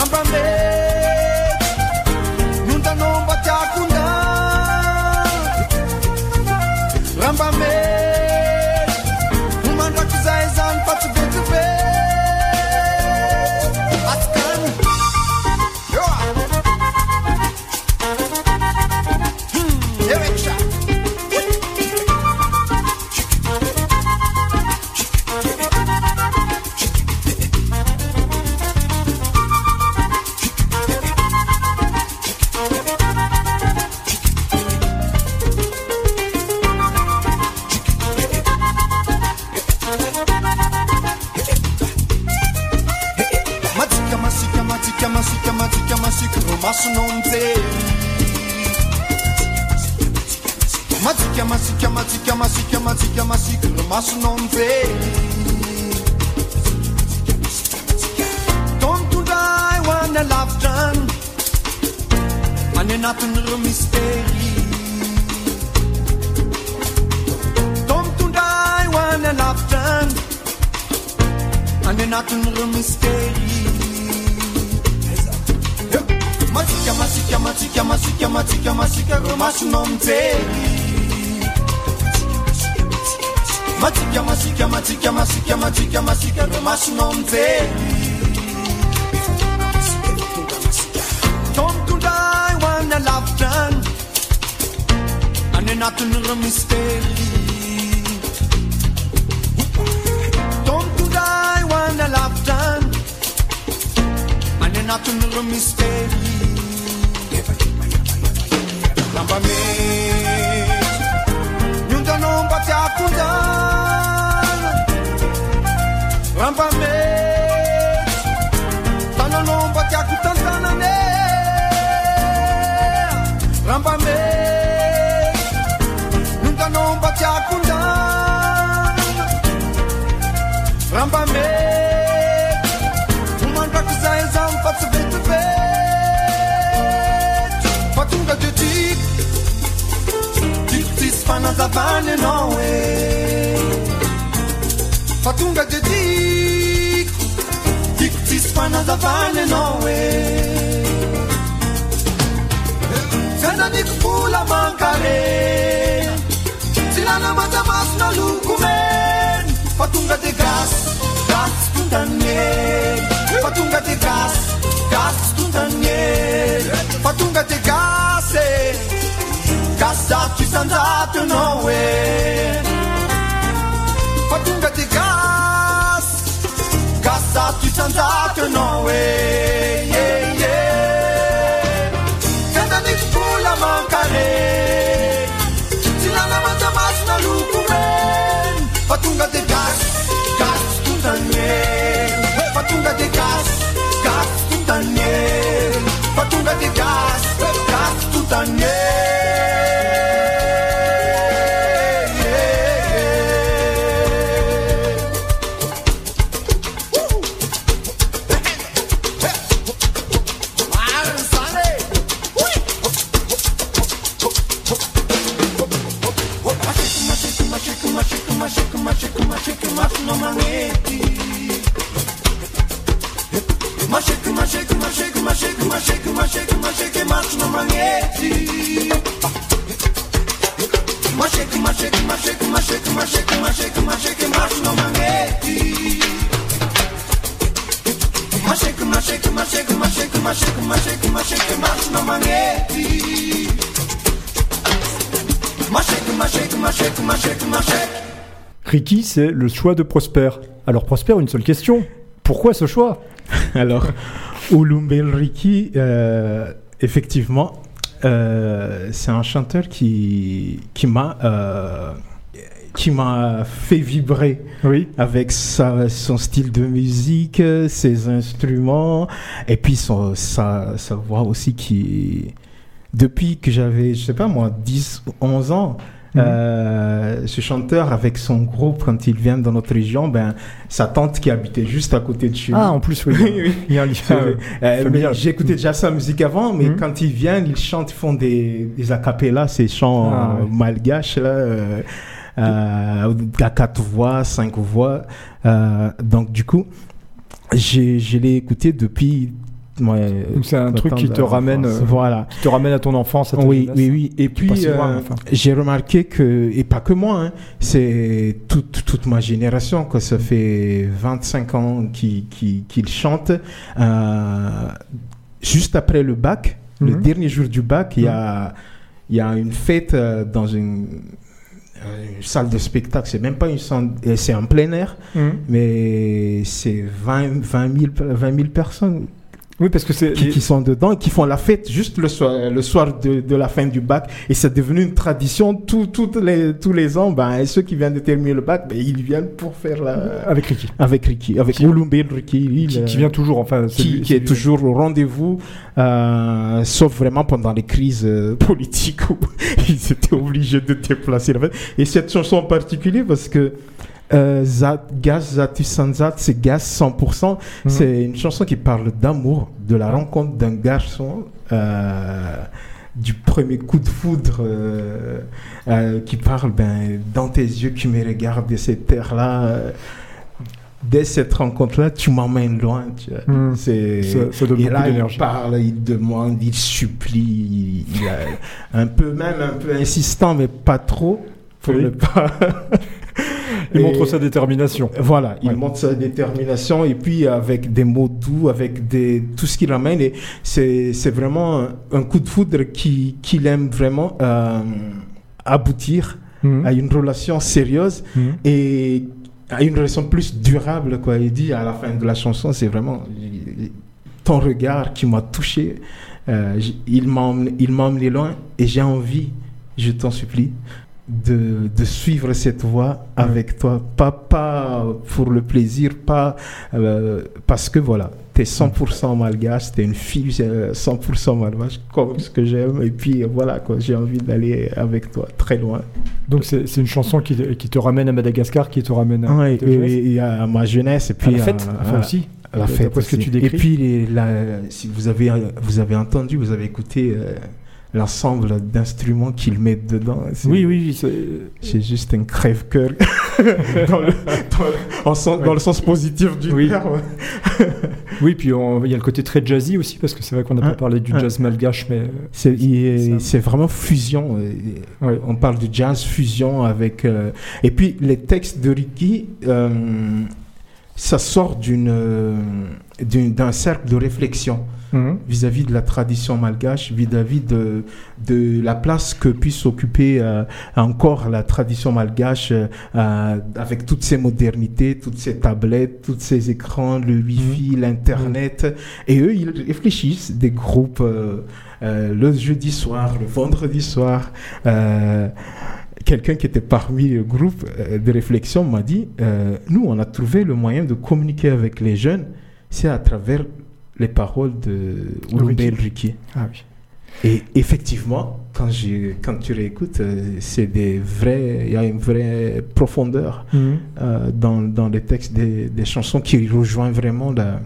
Rómpame rambame homandrako zahy zany fa tsy vetivety fa tonga de tiko tiko tsisy fanazavany anao e fa tonga de tiko tiko tsisy fanazavany anao e zananiko vola mankare tsy lana majamasona lokome fatonga de gas gas tsy tontanynely fa tonga de gas gas tsy tontanynely fa tonga de gasy gas zato isanjato ianao e fa tonga de gas gas zato isanjato ianao e eie tendaniky mbola mankare fa tonga de gasy gasy tsy tontanelo fa tonga de gasy gasy tsy tontanelo fa tonga de gasy gasy tsy Ricky, c'est le choix de Prosper. Alors Prosper, une seule question. Pourquoi ce choix? Alors, Ulumbel Ricky, euh, effectivement, euh, c'est un chanteur qui, qui m'a euh, qui m'a fait vibrer Oui. avec sa, son style de musique, ses instruments, et puis son, sa, sa voix aussi qui, depuis que j'avais, je sais pas moi, 10 ou 11 ans. Euh, ce chanteur avec son groupe, quand il vient dans notre région, ben, sa tante qui habitait juste à côté de chez Ah, nous. en plus, oui. Il y a un lien. Euh, mais J'écoutais déjà sa musique avant, mais Mhm. quand ils viennent, ils chantent, ils font des, des acapellas, ces chants Ah, euh, ouais. malgaches, là, euh, euh, à quatre voix, cinq voix. Euh, donc, du coup, je l'ai écouté depuis. Ouais, Donc c'est un truc qui te ramène, euh, voilà. qui te ramène à ton enfance, à ta Oui, jeunesse. oui, oui. Et puis, euh, enfin. j'ai remarqué que, et pas que moi, hein, c'est toute, toute ma génération, que ça fait 25 ans qu'il qu'il qu'il chante. Euh, juste après le bac, le Mhm. dernier jour du bac, il y, a, il y a une fête dans une, une salle de spectacle. C'est même pas une salle, c'est en plein air, Mhm. mais c'est 20, 20, 000, 20 000 personnes Oui, parce que c'est. qui, qui sont dedans et qui font la fête juste le soir, le soir de, de la fin du bac. Et c'est devenu une tradition. Tout, toutes les, tous les ans, ben, ceux qui viennent de terminer le bac, ben, ils viennent pour faire la... Avec Ricky. Avec Ricky, avec Qui- Ricky. lui, Qui, qui vient toujours, enfin. qui, lui- est lui. toujours au rendez-vous, euh, sauf vraiment pendant les crises euh, politiques où ils étaient obligés de déplacer la fête. Et cette chanson en particulier, parce que euh, Zat, Gaz Zatu Sanzat, c'est Gaz 100%, Mhm. c'est une chanson qui parle d'amour, de la rencontre d'un garçon. euh, du premier coup de foudre euh, euh, qui parle ben, dans tes yeux qui me regardent de cette terre-là. euh, dès cette rencontre-là, tu m'emmènes loin. Tu vois. Mhm. C'est Ça, ça donne et beaucoup là, il d'énergie. parle, il demande, il supplie, il, il a un peu même un peu insistant, mais pas trop pour Oui. ne pas. Il Et- montre sa détermination. Voilà, il Ouais. montre sa détermination et puis avec des mots doux, avec des, tout ce qu'il amène. Et c'est, c'est vraiment un, coup de foudre qui, qu'il aime vraiment euh, aboutir Mhm. à une relation sérieuse Mhm. et à une relation plus durable. Quoi. Il dit à la fin de la chanson, c'est vraiment ton regard qui m'a touché. Euh, il, m'a emmené, il m'a emmené loin et j'ai envie, je t'en supplie, de, de suivre cette voie avec toi. Pas, pas pour le plaisir, pas euh, parce que voilà, t'es 100% malgache, t'es une fille euh, 100% malgache, comme ce que j'aime. Et puis euh, voilà, j'ai envie d'aller avec toi très loin. Donc c'est une chanson qui, te- qui te ramène à Madagascar, qui te ramène à, Ouais, et, à ma jeunesse et À puis la fête, à- enfin à- aussi. à la fête ce que aussi. tu décris. Et puis les- la- si vous avez vous avez entendu, vous avez écouté euh, l'ensemble d'instruments qu'ils mettent dedans. Oui, oui, c'est- C'est juste un crève-cœur dans, le, dans le- en sens- dans le sens positif du Oui. terme. oui, puis il y a le côté très jazzy aussi, parce que c'est vrai qu'on n'a Hein, pas parlé du hein. jazz malgache, mais C'est vraiment fusion. ouais. On parle de jazz fusion avec. euh, et puis les textes de Ricky, euh, ça sort euh, d'une- d'un cercle de réflexion Mhm. vis-à-vis de la tradition malgache, vis-à-vis de, de la place que puisse occuper euh, encore la tradition malgache euh, euh, avec toutes ces modernités, toutes ces tablettes, tous ces écrans, le Wi-Fi, l'Internet. Et eux, ils réfléchissent, des groupes, euh, le jeudi soir, le vendredi soir. Quelqu'un qui était parmi le groupe de réflexion m'a dit, nous, on a trouvé le moyen de communiquer avec les jeunes, c'est à travers les paroles de Ricky. Ricky. Ah oui. Et effectivement, quand, j'ai- quand tu réécoutes, euh, c'est des vrais, il y a une vraie profondeur Mhm. euh, dans, dans les textes des, des chansons qui rejoint vraiment la,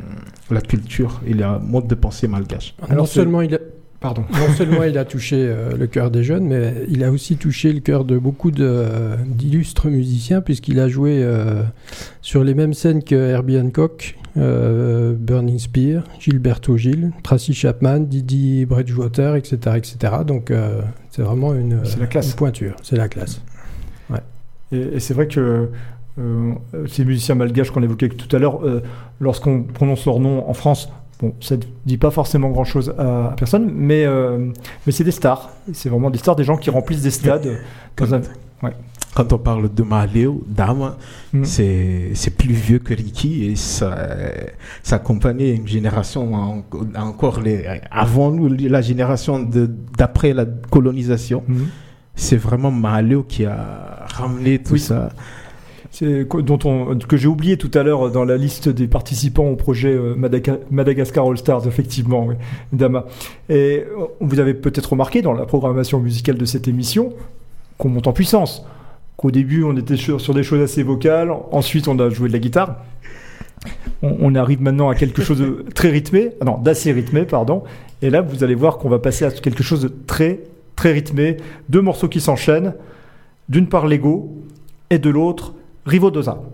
la culture et le mode de pensée malgache. Alors, non, seulement il a, Pardon. non seulement il a touché euh, le cœur des jeunes, mais il a aussi touché le cœur de beaucoup de, d'illustres musiciens, puisqu'il a joué euh, sur les mêmes scènes que Herbie Hancock, euh, Burning Spear, Gilberto Gil, Tracy Chapman, Didi Bridgewater, etc. etc. Donc euh, c'est vraiment une, la classe. une pointure, c'est la classe. Et, et c'est vrai que euh, ces musiciens malgaches qu'on évoquait tout à l'heure, euh, lorsqu'on prononce leur nom en France, bon, ça ne dit pas forcément grand-chose à, personne, mais, euh, mais c'est des stars. C'est vraiment des stars, des gens qui remplissent des stades. dans un- Quand on parle de Maléo, Dama, Mhm. c'est c'est plus vieux que Ricky et ça, ça accompagnait une génération en- encore les, avant nous, la génération d'après la colonisation. Mhm. c'est vraiment Mahaleo qui a ramené tout Oui. ça. Dont on, que j'ai oublié tout à l'heure dans la liste des participants au projet euh, Madaga- Madagascar All Stars, effectivement, oui, Dama. Et euh, vous avez peut-être remarqué dans la programmation musicale de cette émission qu'on monte en puissance. Qu'au début, on était sur, sur des choses assez vocales, ensuite, on a joué de la guitare. On, on arrive maintenant à quelque chose de très rythmé, ah non, d'assez rythmé, pardon. Et là, vous allez voir qu'on va passer à quelque chose de très, très rythmé. Deux morceaux qui s'enchaînent. D'une part, Lego, et de l'autre, Rivodosa. Akory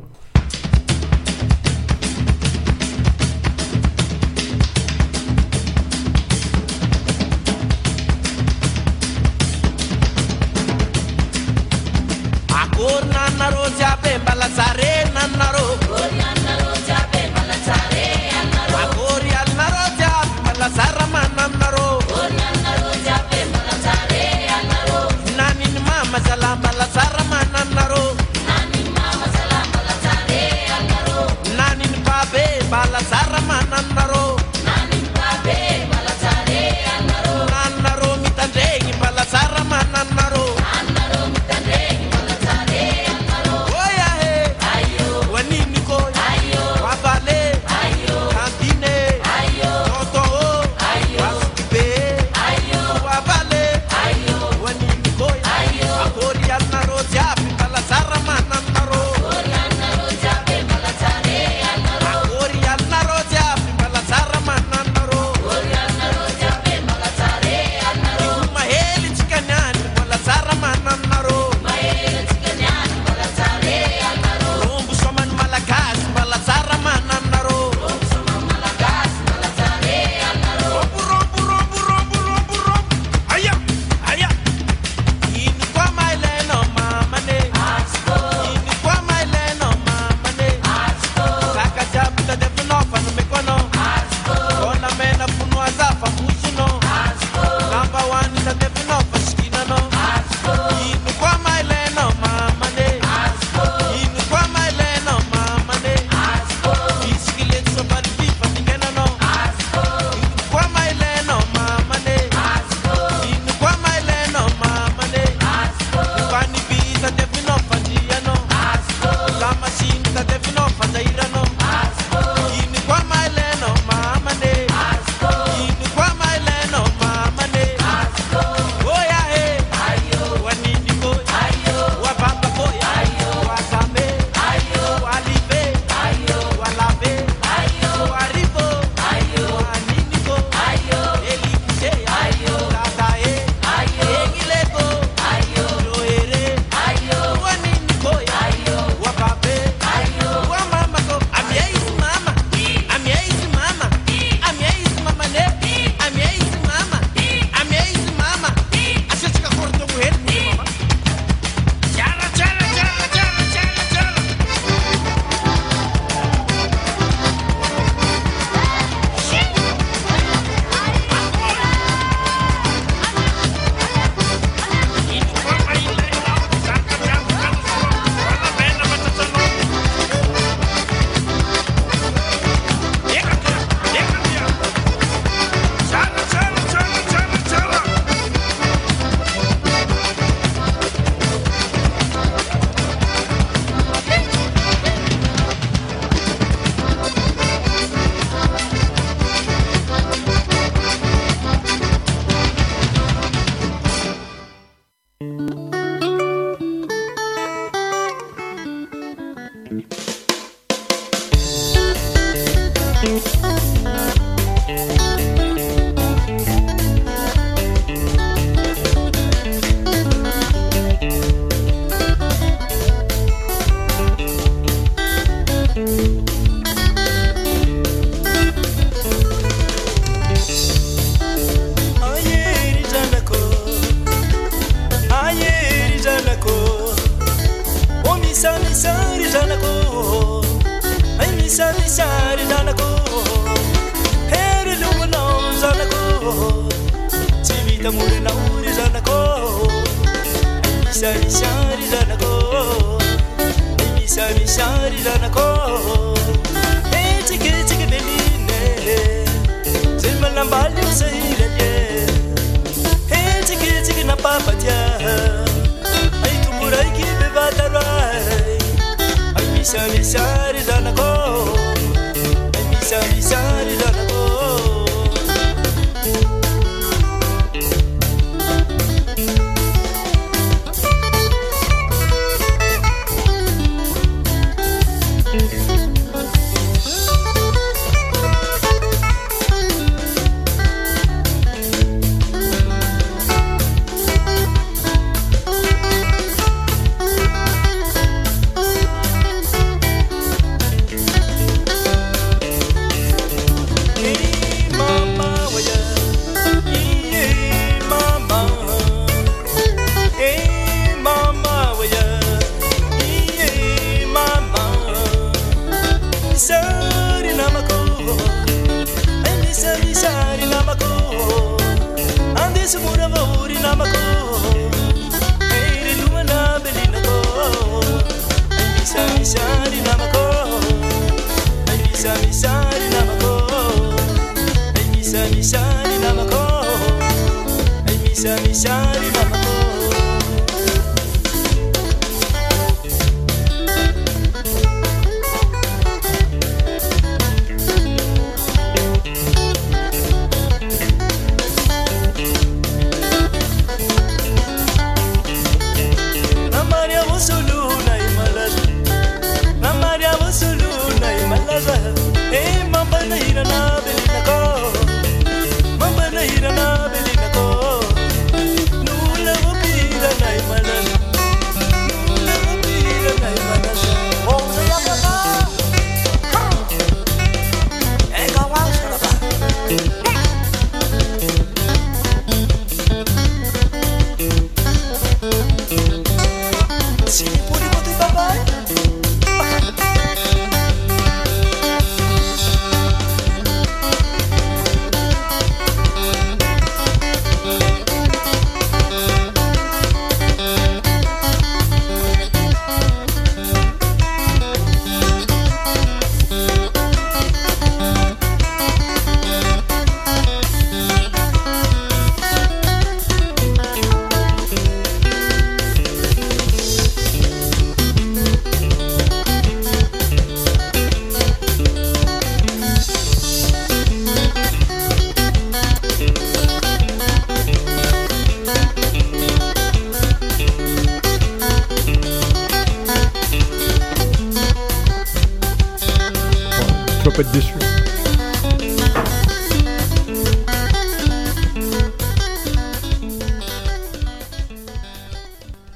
service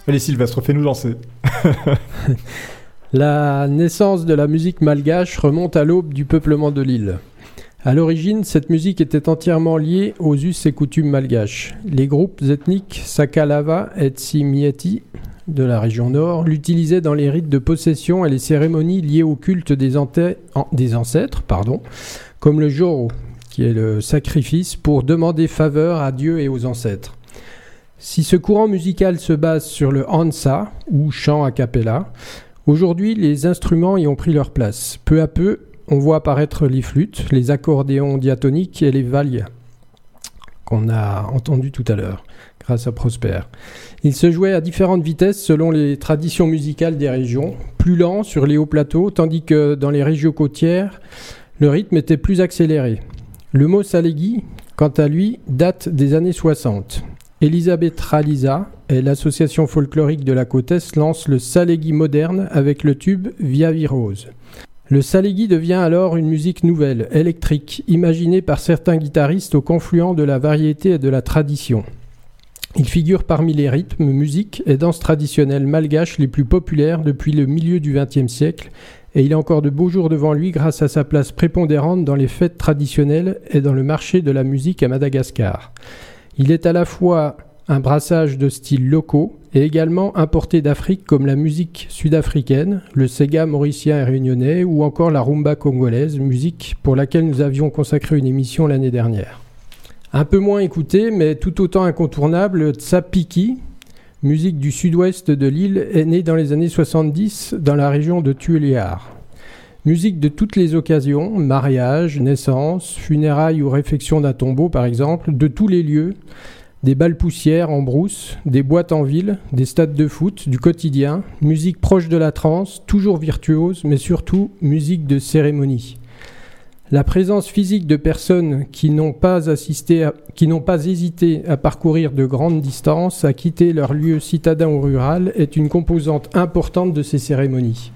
Allez Sylvestre, fais-nous danser. La naissance de la musique malgache remonte à l'aube du peuplement de l'île. À l'origine, cette musique était entièrement liée aux us et coutumes malgaches. Les groupes ethniques Sakalava et Tsimieti de la région nord l'utilisaient dans les rites de possession et les cérémonies liées au culte des, des ancêtres, pardon, comme le Joro, qui est le sacrifice pour demander faveur à Dieu et aux ancêtres. Si ce courant musical se base sur le Hansa, ou chant a cappella, Aujourd'hui, les instruments y ont pris leur place. Peu à peu, on voit apparaître les flûtes, les accordéons diatoniques et les valias, qu'on a entendu tout à l'heure, grâce à Prosper. Ils se jouaient à différentes vitesses selon les traditions musicales des régions, plus lents sur les hauts plateaux, tandis que dans les régions côtières, le rythme était plus accéléré. Le mot salégui, quant à lui, date des années 60. Elisabeth Raliza et l'association folklorique de la côte Est lance le salégui moderne avec le tube Via Virose. Le salégui devient alors une musique nouvelle, électrique, imaginée par certains guitaristes au confluent de la variété et de la tradition. Il figure parmi les rythmes, musiques et danses traditionnelles malgaches les plus populaires depuis le milieu du XXe siècle, et il a encore de beaux jours devant lui grâce à sa place prépondérante dans les fêtes traditionnelles et dans le marché de la musique à Madagascar. Il est à la fois un brassage de styles locaux et également importé d'Afrique comme la musique sud-africaine, le sega mauricien et réunionnais ou encore la rumba congolaise, musique pour laquelle nous avions consacré une émission l'année dernière. Un peu moins écouté mais tout autant incontournable, le Tsapiki, musique du sud-ouest de l'île, est né dans les années 70 dans la région de Tueliar. Musique de toutes les occasions, mariage, naissance, funérailles ou réfection d'un tombeau par exemple, de tous les lieux, des balles poussières en brousse, des boîtes en ville, des stades de foot, du quotidien, musique proche de la trance, toujours virtuose, mais surtout musique de cérémonie. La présence physique de personnes qui n'ont pas assisté, qui n'ont pas hésité à parcourir de grandes distances, à quitter leur lieu citadin ou rural, est une composante importante de ces cérémonies.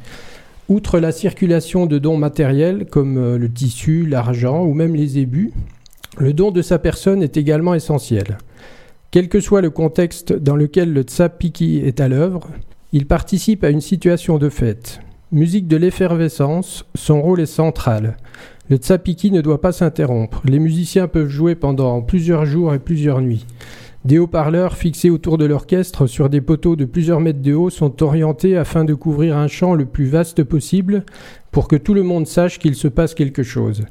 Outre la circulation de dons matériels comme euh, le tissu, l'argent ou même les ébus, le don de sa personne est également essentiel. Quel que soit le contexte dans lequel le tsapiki est à l'œuvre, il participe à une situation de fête. Musique de l'effervescence, son rôle est central. Le tsapiki ne doit pas s'interrompre. Les musiciens peuvent jouer pendant plusieurs jours et plusieurs nuits. Des haut-parleurs fixés autour de l'orchestre sur des poteaux de plusieurs mètres de haut sont orientés afin de couvrir un champ le plus vaste possible pour que tout le monde sache qu'il se passe quelque chose.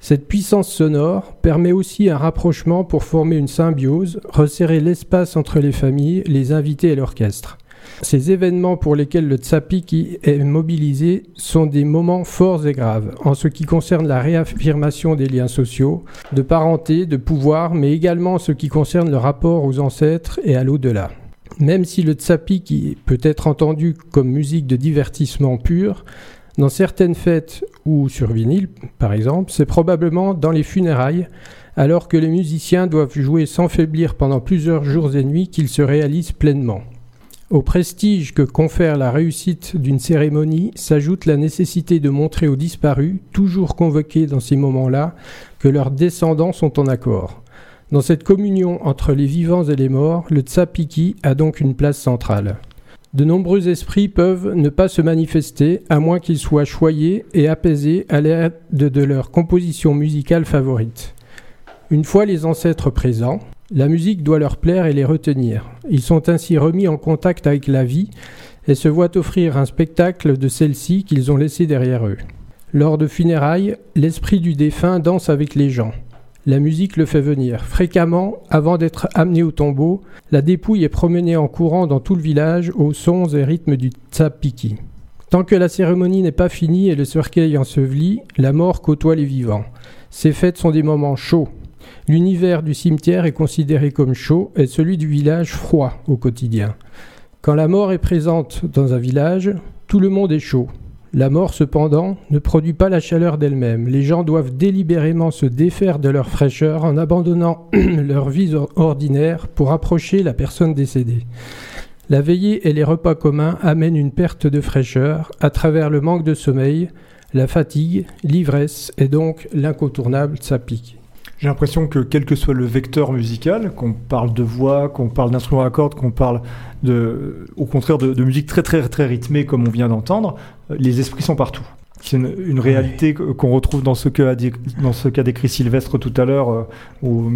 Cette puissance sonore permet aussi un rapprochement pour former une symbiose, resserrer l'espace entre les familles, les invités et l'orchestre. Ces événements pour lesquels le Tsapiki est mobilisé sont des moments forts et graves en ce qui concerne la réaffirmation des liens sociaux, de parenté, de pouvoir, mais également en ce qui concerne le rapport aux ancêtres et à l'au-delà. Même si le Tsapiki peut être entendu comme musique de divertissement pur, dans certaines fêtes ou sur vinyle, par exemple, c'est probablement dans les funérailles, alors que les musiciens doivent jouer sans faiblir pendant plusieurs jours et nuits qu'ils se réalisent pleinement. Au prestige que confère la réussite d'une cérémonie s'ajoute la nécessité de montrer aux disparus, toujours convoqués dans ces moments-là, que leurs descendants sont en accord. Dans cette communion entre les vivants et les morts, le Tsapiki a donc une place centrale. De nombreux esprits peuvent ne pas se manifester à moins qu'ils soient choyés et apaisés à l'aide de leur composition musicale favorite. Une fois les ancêtres présents, la musique doit leur plaire et les retenir. Ils sont ainsi remis en contact avec la vie et se voient offrir un spectacle de celle-ci qu'ils ont laissé derrière eux. Lors de funérailles, l'esprit du défunt danse avec les gens. La musique le fait venir. Fréquemment, avant d'être amené au tombeau, la dépouille est promenée en courant dans tout le village aux sons et rythmes du tsapiki. Tant que la cérémonie n'est pas finie et le cercueil enseveli, la mort côtoie les vivants. Ces fêtes sont des moments chauds. L'univers du cimetière est considéré comme chaud et celui du village froid au quotidien. Quand la mort est présente dans un village, tout le monde est chaud. La mort, cependant, ne produit pas la chaleur d'elle-même. Les gens doivent délibérément se défaire de leur fraîcheur en abandonnant leur vie ordinaire pour approcher la personne décédée. La veillée et les repas communs amènent une perte de fraîcheur à travers le manque de sommeil, la fatigue, l'ivresse et donc l'incontournable sapik. J'ai l'impression que quel que soit le vecteur musical, qu'on parle de voix, qu'on parle d'instruments à cordes, qu'on parle de, au contraire de, de musique très très très rythmée comme on vient d'entendre, euh, les esprits sont partout. C'est une, une réalité qu'on retrouve dans ce qu'a décrit Sylvestre tout à l'heure, euh, euh,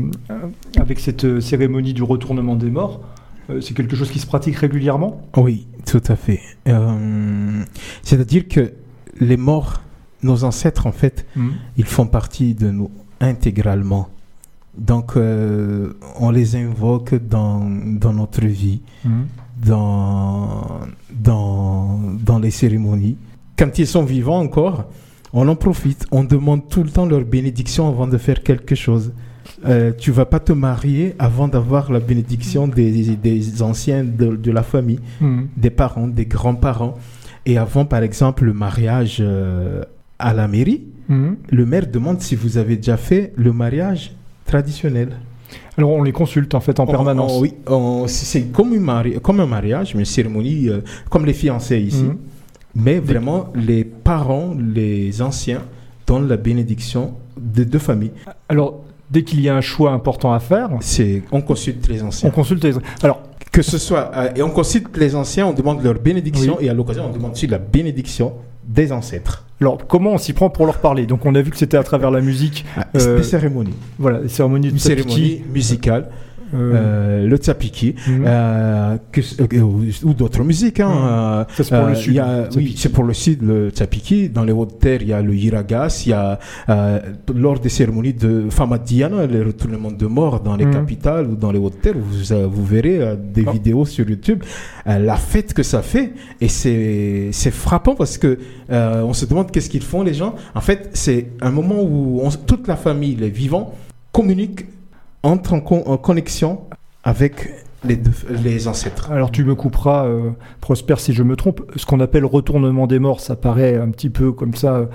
avec cette cérémonie du retournement des morts. Euh, C'est quelque chose qui se pratique régulièrement? Oui, tout à fait. Euh, C'est-à-dire que les morts, nos ancêtres, en fait, ils font partie de nous intégralement. Donc, euh, on les invoque dans, dans notre vie, dans, dans, dans les cérémonies. Quand ils sont vivants encore, on en profite. On demande tout le temps leur bénédiction avant de faire quelque chose. Euh, tu vas pas te marier avant d'avoir la bénédiction des, des anciens de, de la famille, Mhm. des parents, des grands-parents. Et avant, par exemple, le mariage euh, à la mairie, Mhm. le maire demande si vous avez déjà fait le mariage traditionnel. Alors on les consulte en fait en On- permanence. on- oui, on- c'est comme, une mari- comme un mariage, une cérémonie euh, comme les fiancés ici. Mhm. Mais vraiment, les parents, les anciens, donnent la bénédiction des deux familles. Alors dès qu'il y a un choix important à faire, C'est, on consulte les on anciens. consulte les... Alors Que ce soit, euh, et on consulte les anciens, on demande leur bénédiction, Oui. et à l'occasion, on demande aussi la bénédiction des ancêtres. Alors, comment on s'y prend pour leur parler? Donc, on a vu que c'était à travers la musique, Ah, Euh, des cérémonies. voilà, les cérémonies de Une cérémonie musicale, euh, euh, le tsapiki, mhm. euh, euh, ou, ou d'autres musiques. Hein, Mhm. Ça, c'est pour le sud, y a- oui, c'est pour le sud, le tsapiki. Dans les Hautes-Terres, il y a le hiragas. Il y a, lors des cérémonies de Famadiana, les retournements de mort dans les Mhm. capitales ou dans les Hautes-Terres, vous, vous verrez des Oh. vidéos sur YouTube. la fête que ça fait. Et c'est c'est frappant parce que on se demande qu'est-ce qu'ils font, les gens. En fait, c'est un moment où on- toute la famille, les vivants, communiquent, entrent en, con- en connexion avec les ancêtres. Alors, tu me couperas, euh, Prosper, si je me trompe. Ce qu'on appelle retournement des morts, ça paraît un petit peu comme ça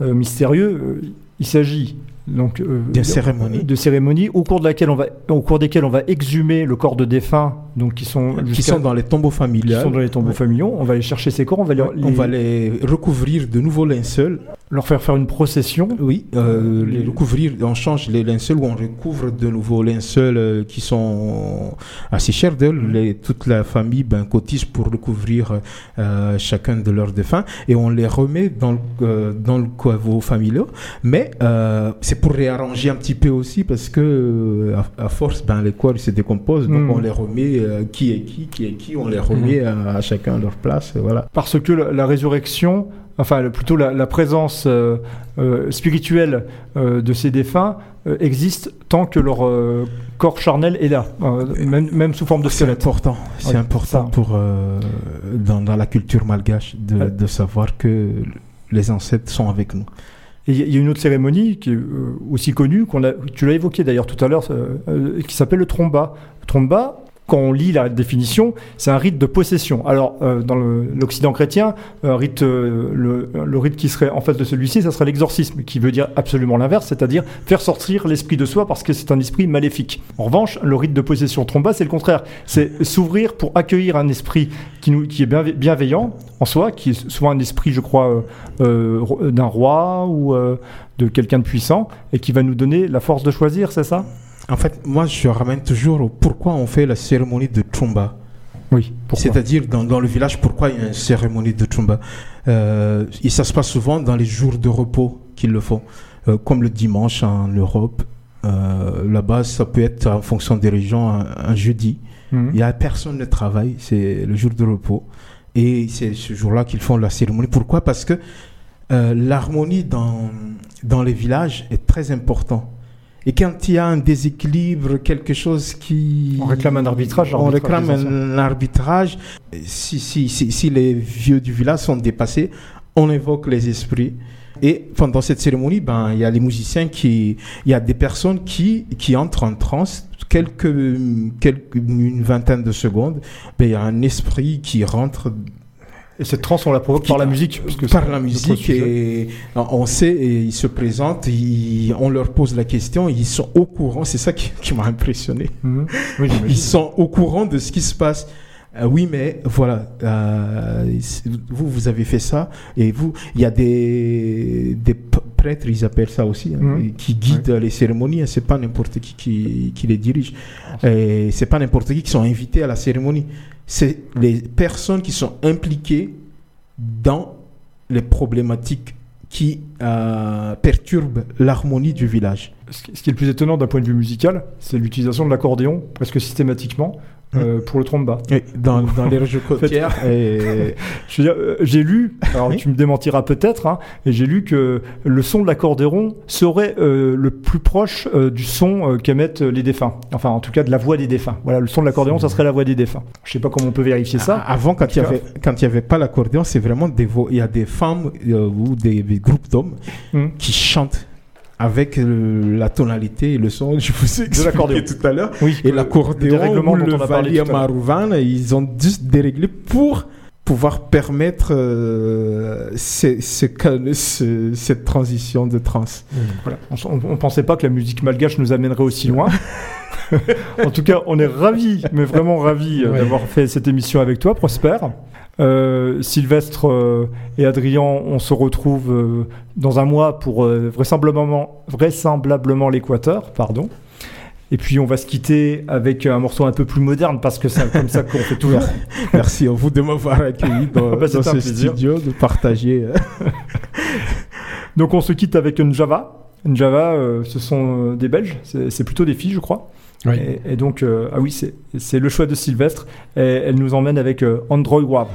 euh, mystérieux. Euh, Il s'agit donc euh, cérémonie. de cérémonies au cours de laquelle on va, au cours desquelles on va exhumer le corps de défunts, donc qui sont qui sont dans les tombeaux qui familiaux. sont dans les tombeaux Ouais. familiaux. On va aller chercher ces corps, on va les, On va les recouvrir de nouveaux linceuls. leur faire faire une procession. Oui, euh, les recouvrir, on change les linceuls ou on recouvre de nouveaux linceuls euh, qui sont assez chers d'eux. Toute la famille ben, cotise pour recouvrir euh, chacun de leurs défunts et on les remet dans le, euh, dans le caveau familial. Mais euh, c'est pour réarranger un petit peu aussi parce que euh, à, à force, ben, les corps se décomposent. Donc Mm. on les remet euh, qui est qui, qui est qui, on les remet à, à chacun leur place. voilà. Parce que la, la résurrection enfin plutôt la, la présence euh, euh, spirituelle euh, de ces défunts existe tant que leur corps charnel est là, même, même sous forme de C'est squelette. important, c'est important ça. pour dans, dans la culture malgache de, Ouais. de savoir que les ancêtres sont avec nous. Et il y a- une autre cérémonie qui est euh, aussi connue, qu'on a, tu l'as évoqué d'ailleurs tout à l'heure, euh, euh, qui s'appelle le tromba. Tromba, quand on lit la définition, c'est un rite de possession. Alors, euh, dans l'Occident chrétien, rite, euh, le, le rite qui serait en face de celui-ci, ça serait l'exorcisme, qui veut dire absolument l'inverse, c'est-à-dire faire sortir l'esprit de soi parce que c'est un esprit maléfique. En revanche, le rite de possession tromba, c'est le contraire. C'est s'ouvrir pour accueillir un esprit qui, nous, qui est bienve- bienveillant en soi, qui est souvent un esprit, je crois, euh, euh, ro- d'un roi ou euh, de quelqu'un de puissant, et qui va nous donner la force de choisir, c'est ça? En fait, moi, je ramène toujours au pourquoi on fait la cérémonie de Trumba. Oui. C'est-à-dire, dans, dans le village, pourquoi il y a une cérémonie de Trumba euh, Et ça se passe souvent dans les jours de repos qu'ils le font, Euh, comme le dimanche en Europe. Euh, Là-bas, ça peut être en fonction des régions un, un jeudi. Mhm. Il y a personne ne travaille, c'est le jour de repos. Et c'est ce jour-là qu'ils font la cérémonie. Pourquoi? Parce que l'harmonie dans, dans les villages est très important. Et quand il y a un déséquilibre, quelque chose qui... On réclame un arbitrage, On réclame un arbitrage. Si, si, si, si les vieux du village sont dépassés, on évoque les esprits. Et pendant cette cérémonie, ben, il y a les musiciens qui... Il y a des personnes qui, qui entrent en transe. Quelques, quelques, une vingtaine de secondes, ben, il y a un esprit qui rentre Et cette transe, on la provoque par la musique. Parce que par la musique et on sait et ils se présentent, ils- on leur pose la question, ils sont au courant, c'est ça qui, qui m'a impressionné. Mhm. Oui. Ils sont au courant de ce qui se passe. Euh, oui, mais voilà, euh, vous, vous avez fait ça, et vous, il y a des, des prêtres, ils appellent ça aussi, hein, Mhm. qui guident les cérémonies, hein, c'est pas n'importe qui, qui qui les dirige. Et c'est pas n'importe qui qui sont invités à la cérémonie. C'est les personnes qui sont impliquées dans les problématiques qui euh, perturbent l'harmonie du village. Ce qui est le plus étonnant d'un point de vue musical, c'est l'utilisation de l'accordéon, presque systématiquement, euh, pour le tromba. Et dans, dans les régions côtières. et- Je veux dire, euh, j'ai lu, alors Oui. tu me démentiras peut-être, hein, et j'ai lu que le son de l'accordéon serait euh, le plus proche euh, du son euh, qu'émettent les défunts. Enfin, en tout cas, de la voix des défunts. Voilà, le son de l'accordéon, ça serait la voix des défunts. Je sais pas comment on peut vérifier ça. Ah, Avant, quand il y tout cas. avait, quand il y avait pas l'accordéon, c'est vraiment des vo- il y a des femmes euh, ou des, des groupes d'hommes Mhm. qui chantent avec euh, la tonalité et le son. Je vous ai expliqué tout à l'heure. Oui, Et l'accordéon ou le l'heure. marouvan, ils ont juste déréglé pour pouvoir permettre euh, ces- ces cette transition de trance. Voilà. On, on pensait pas que la musique malgache nous amènerait aussi loin. en tout cas, on est ravis, mais vraiment ravis euh, Ouais. d'avoir fait cette émission avec toi, Prosper. Euh, Sylvestre euh, et Adrien, on se retrouve euh, dans un mois pour vraisemblablement, vraisemblablement l'Équateur, pardon. Et puis on va se quitter avec un morceau un peu plus moderne parce que c'est comme ça qu'on fait toujours. Merci à vous de m'avoir accueilli dans, Bah, dans un ce plaisir. studio, de partager. Donc on se quitte avec une Java. Une Java, ce sont des Belges, c'est plutôt des filles, je crois. Et, donc, euh, ah oui, c'est c'est le choix de Sylvestre. Et elle nous emmène avec euh, Android Wave.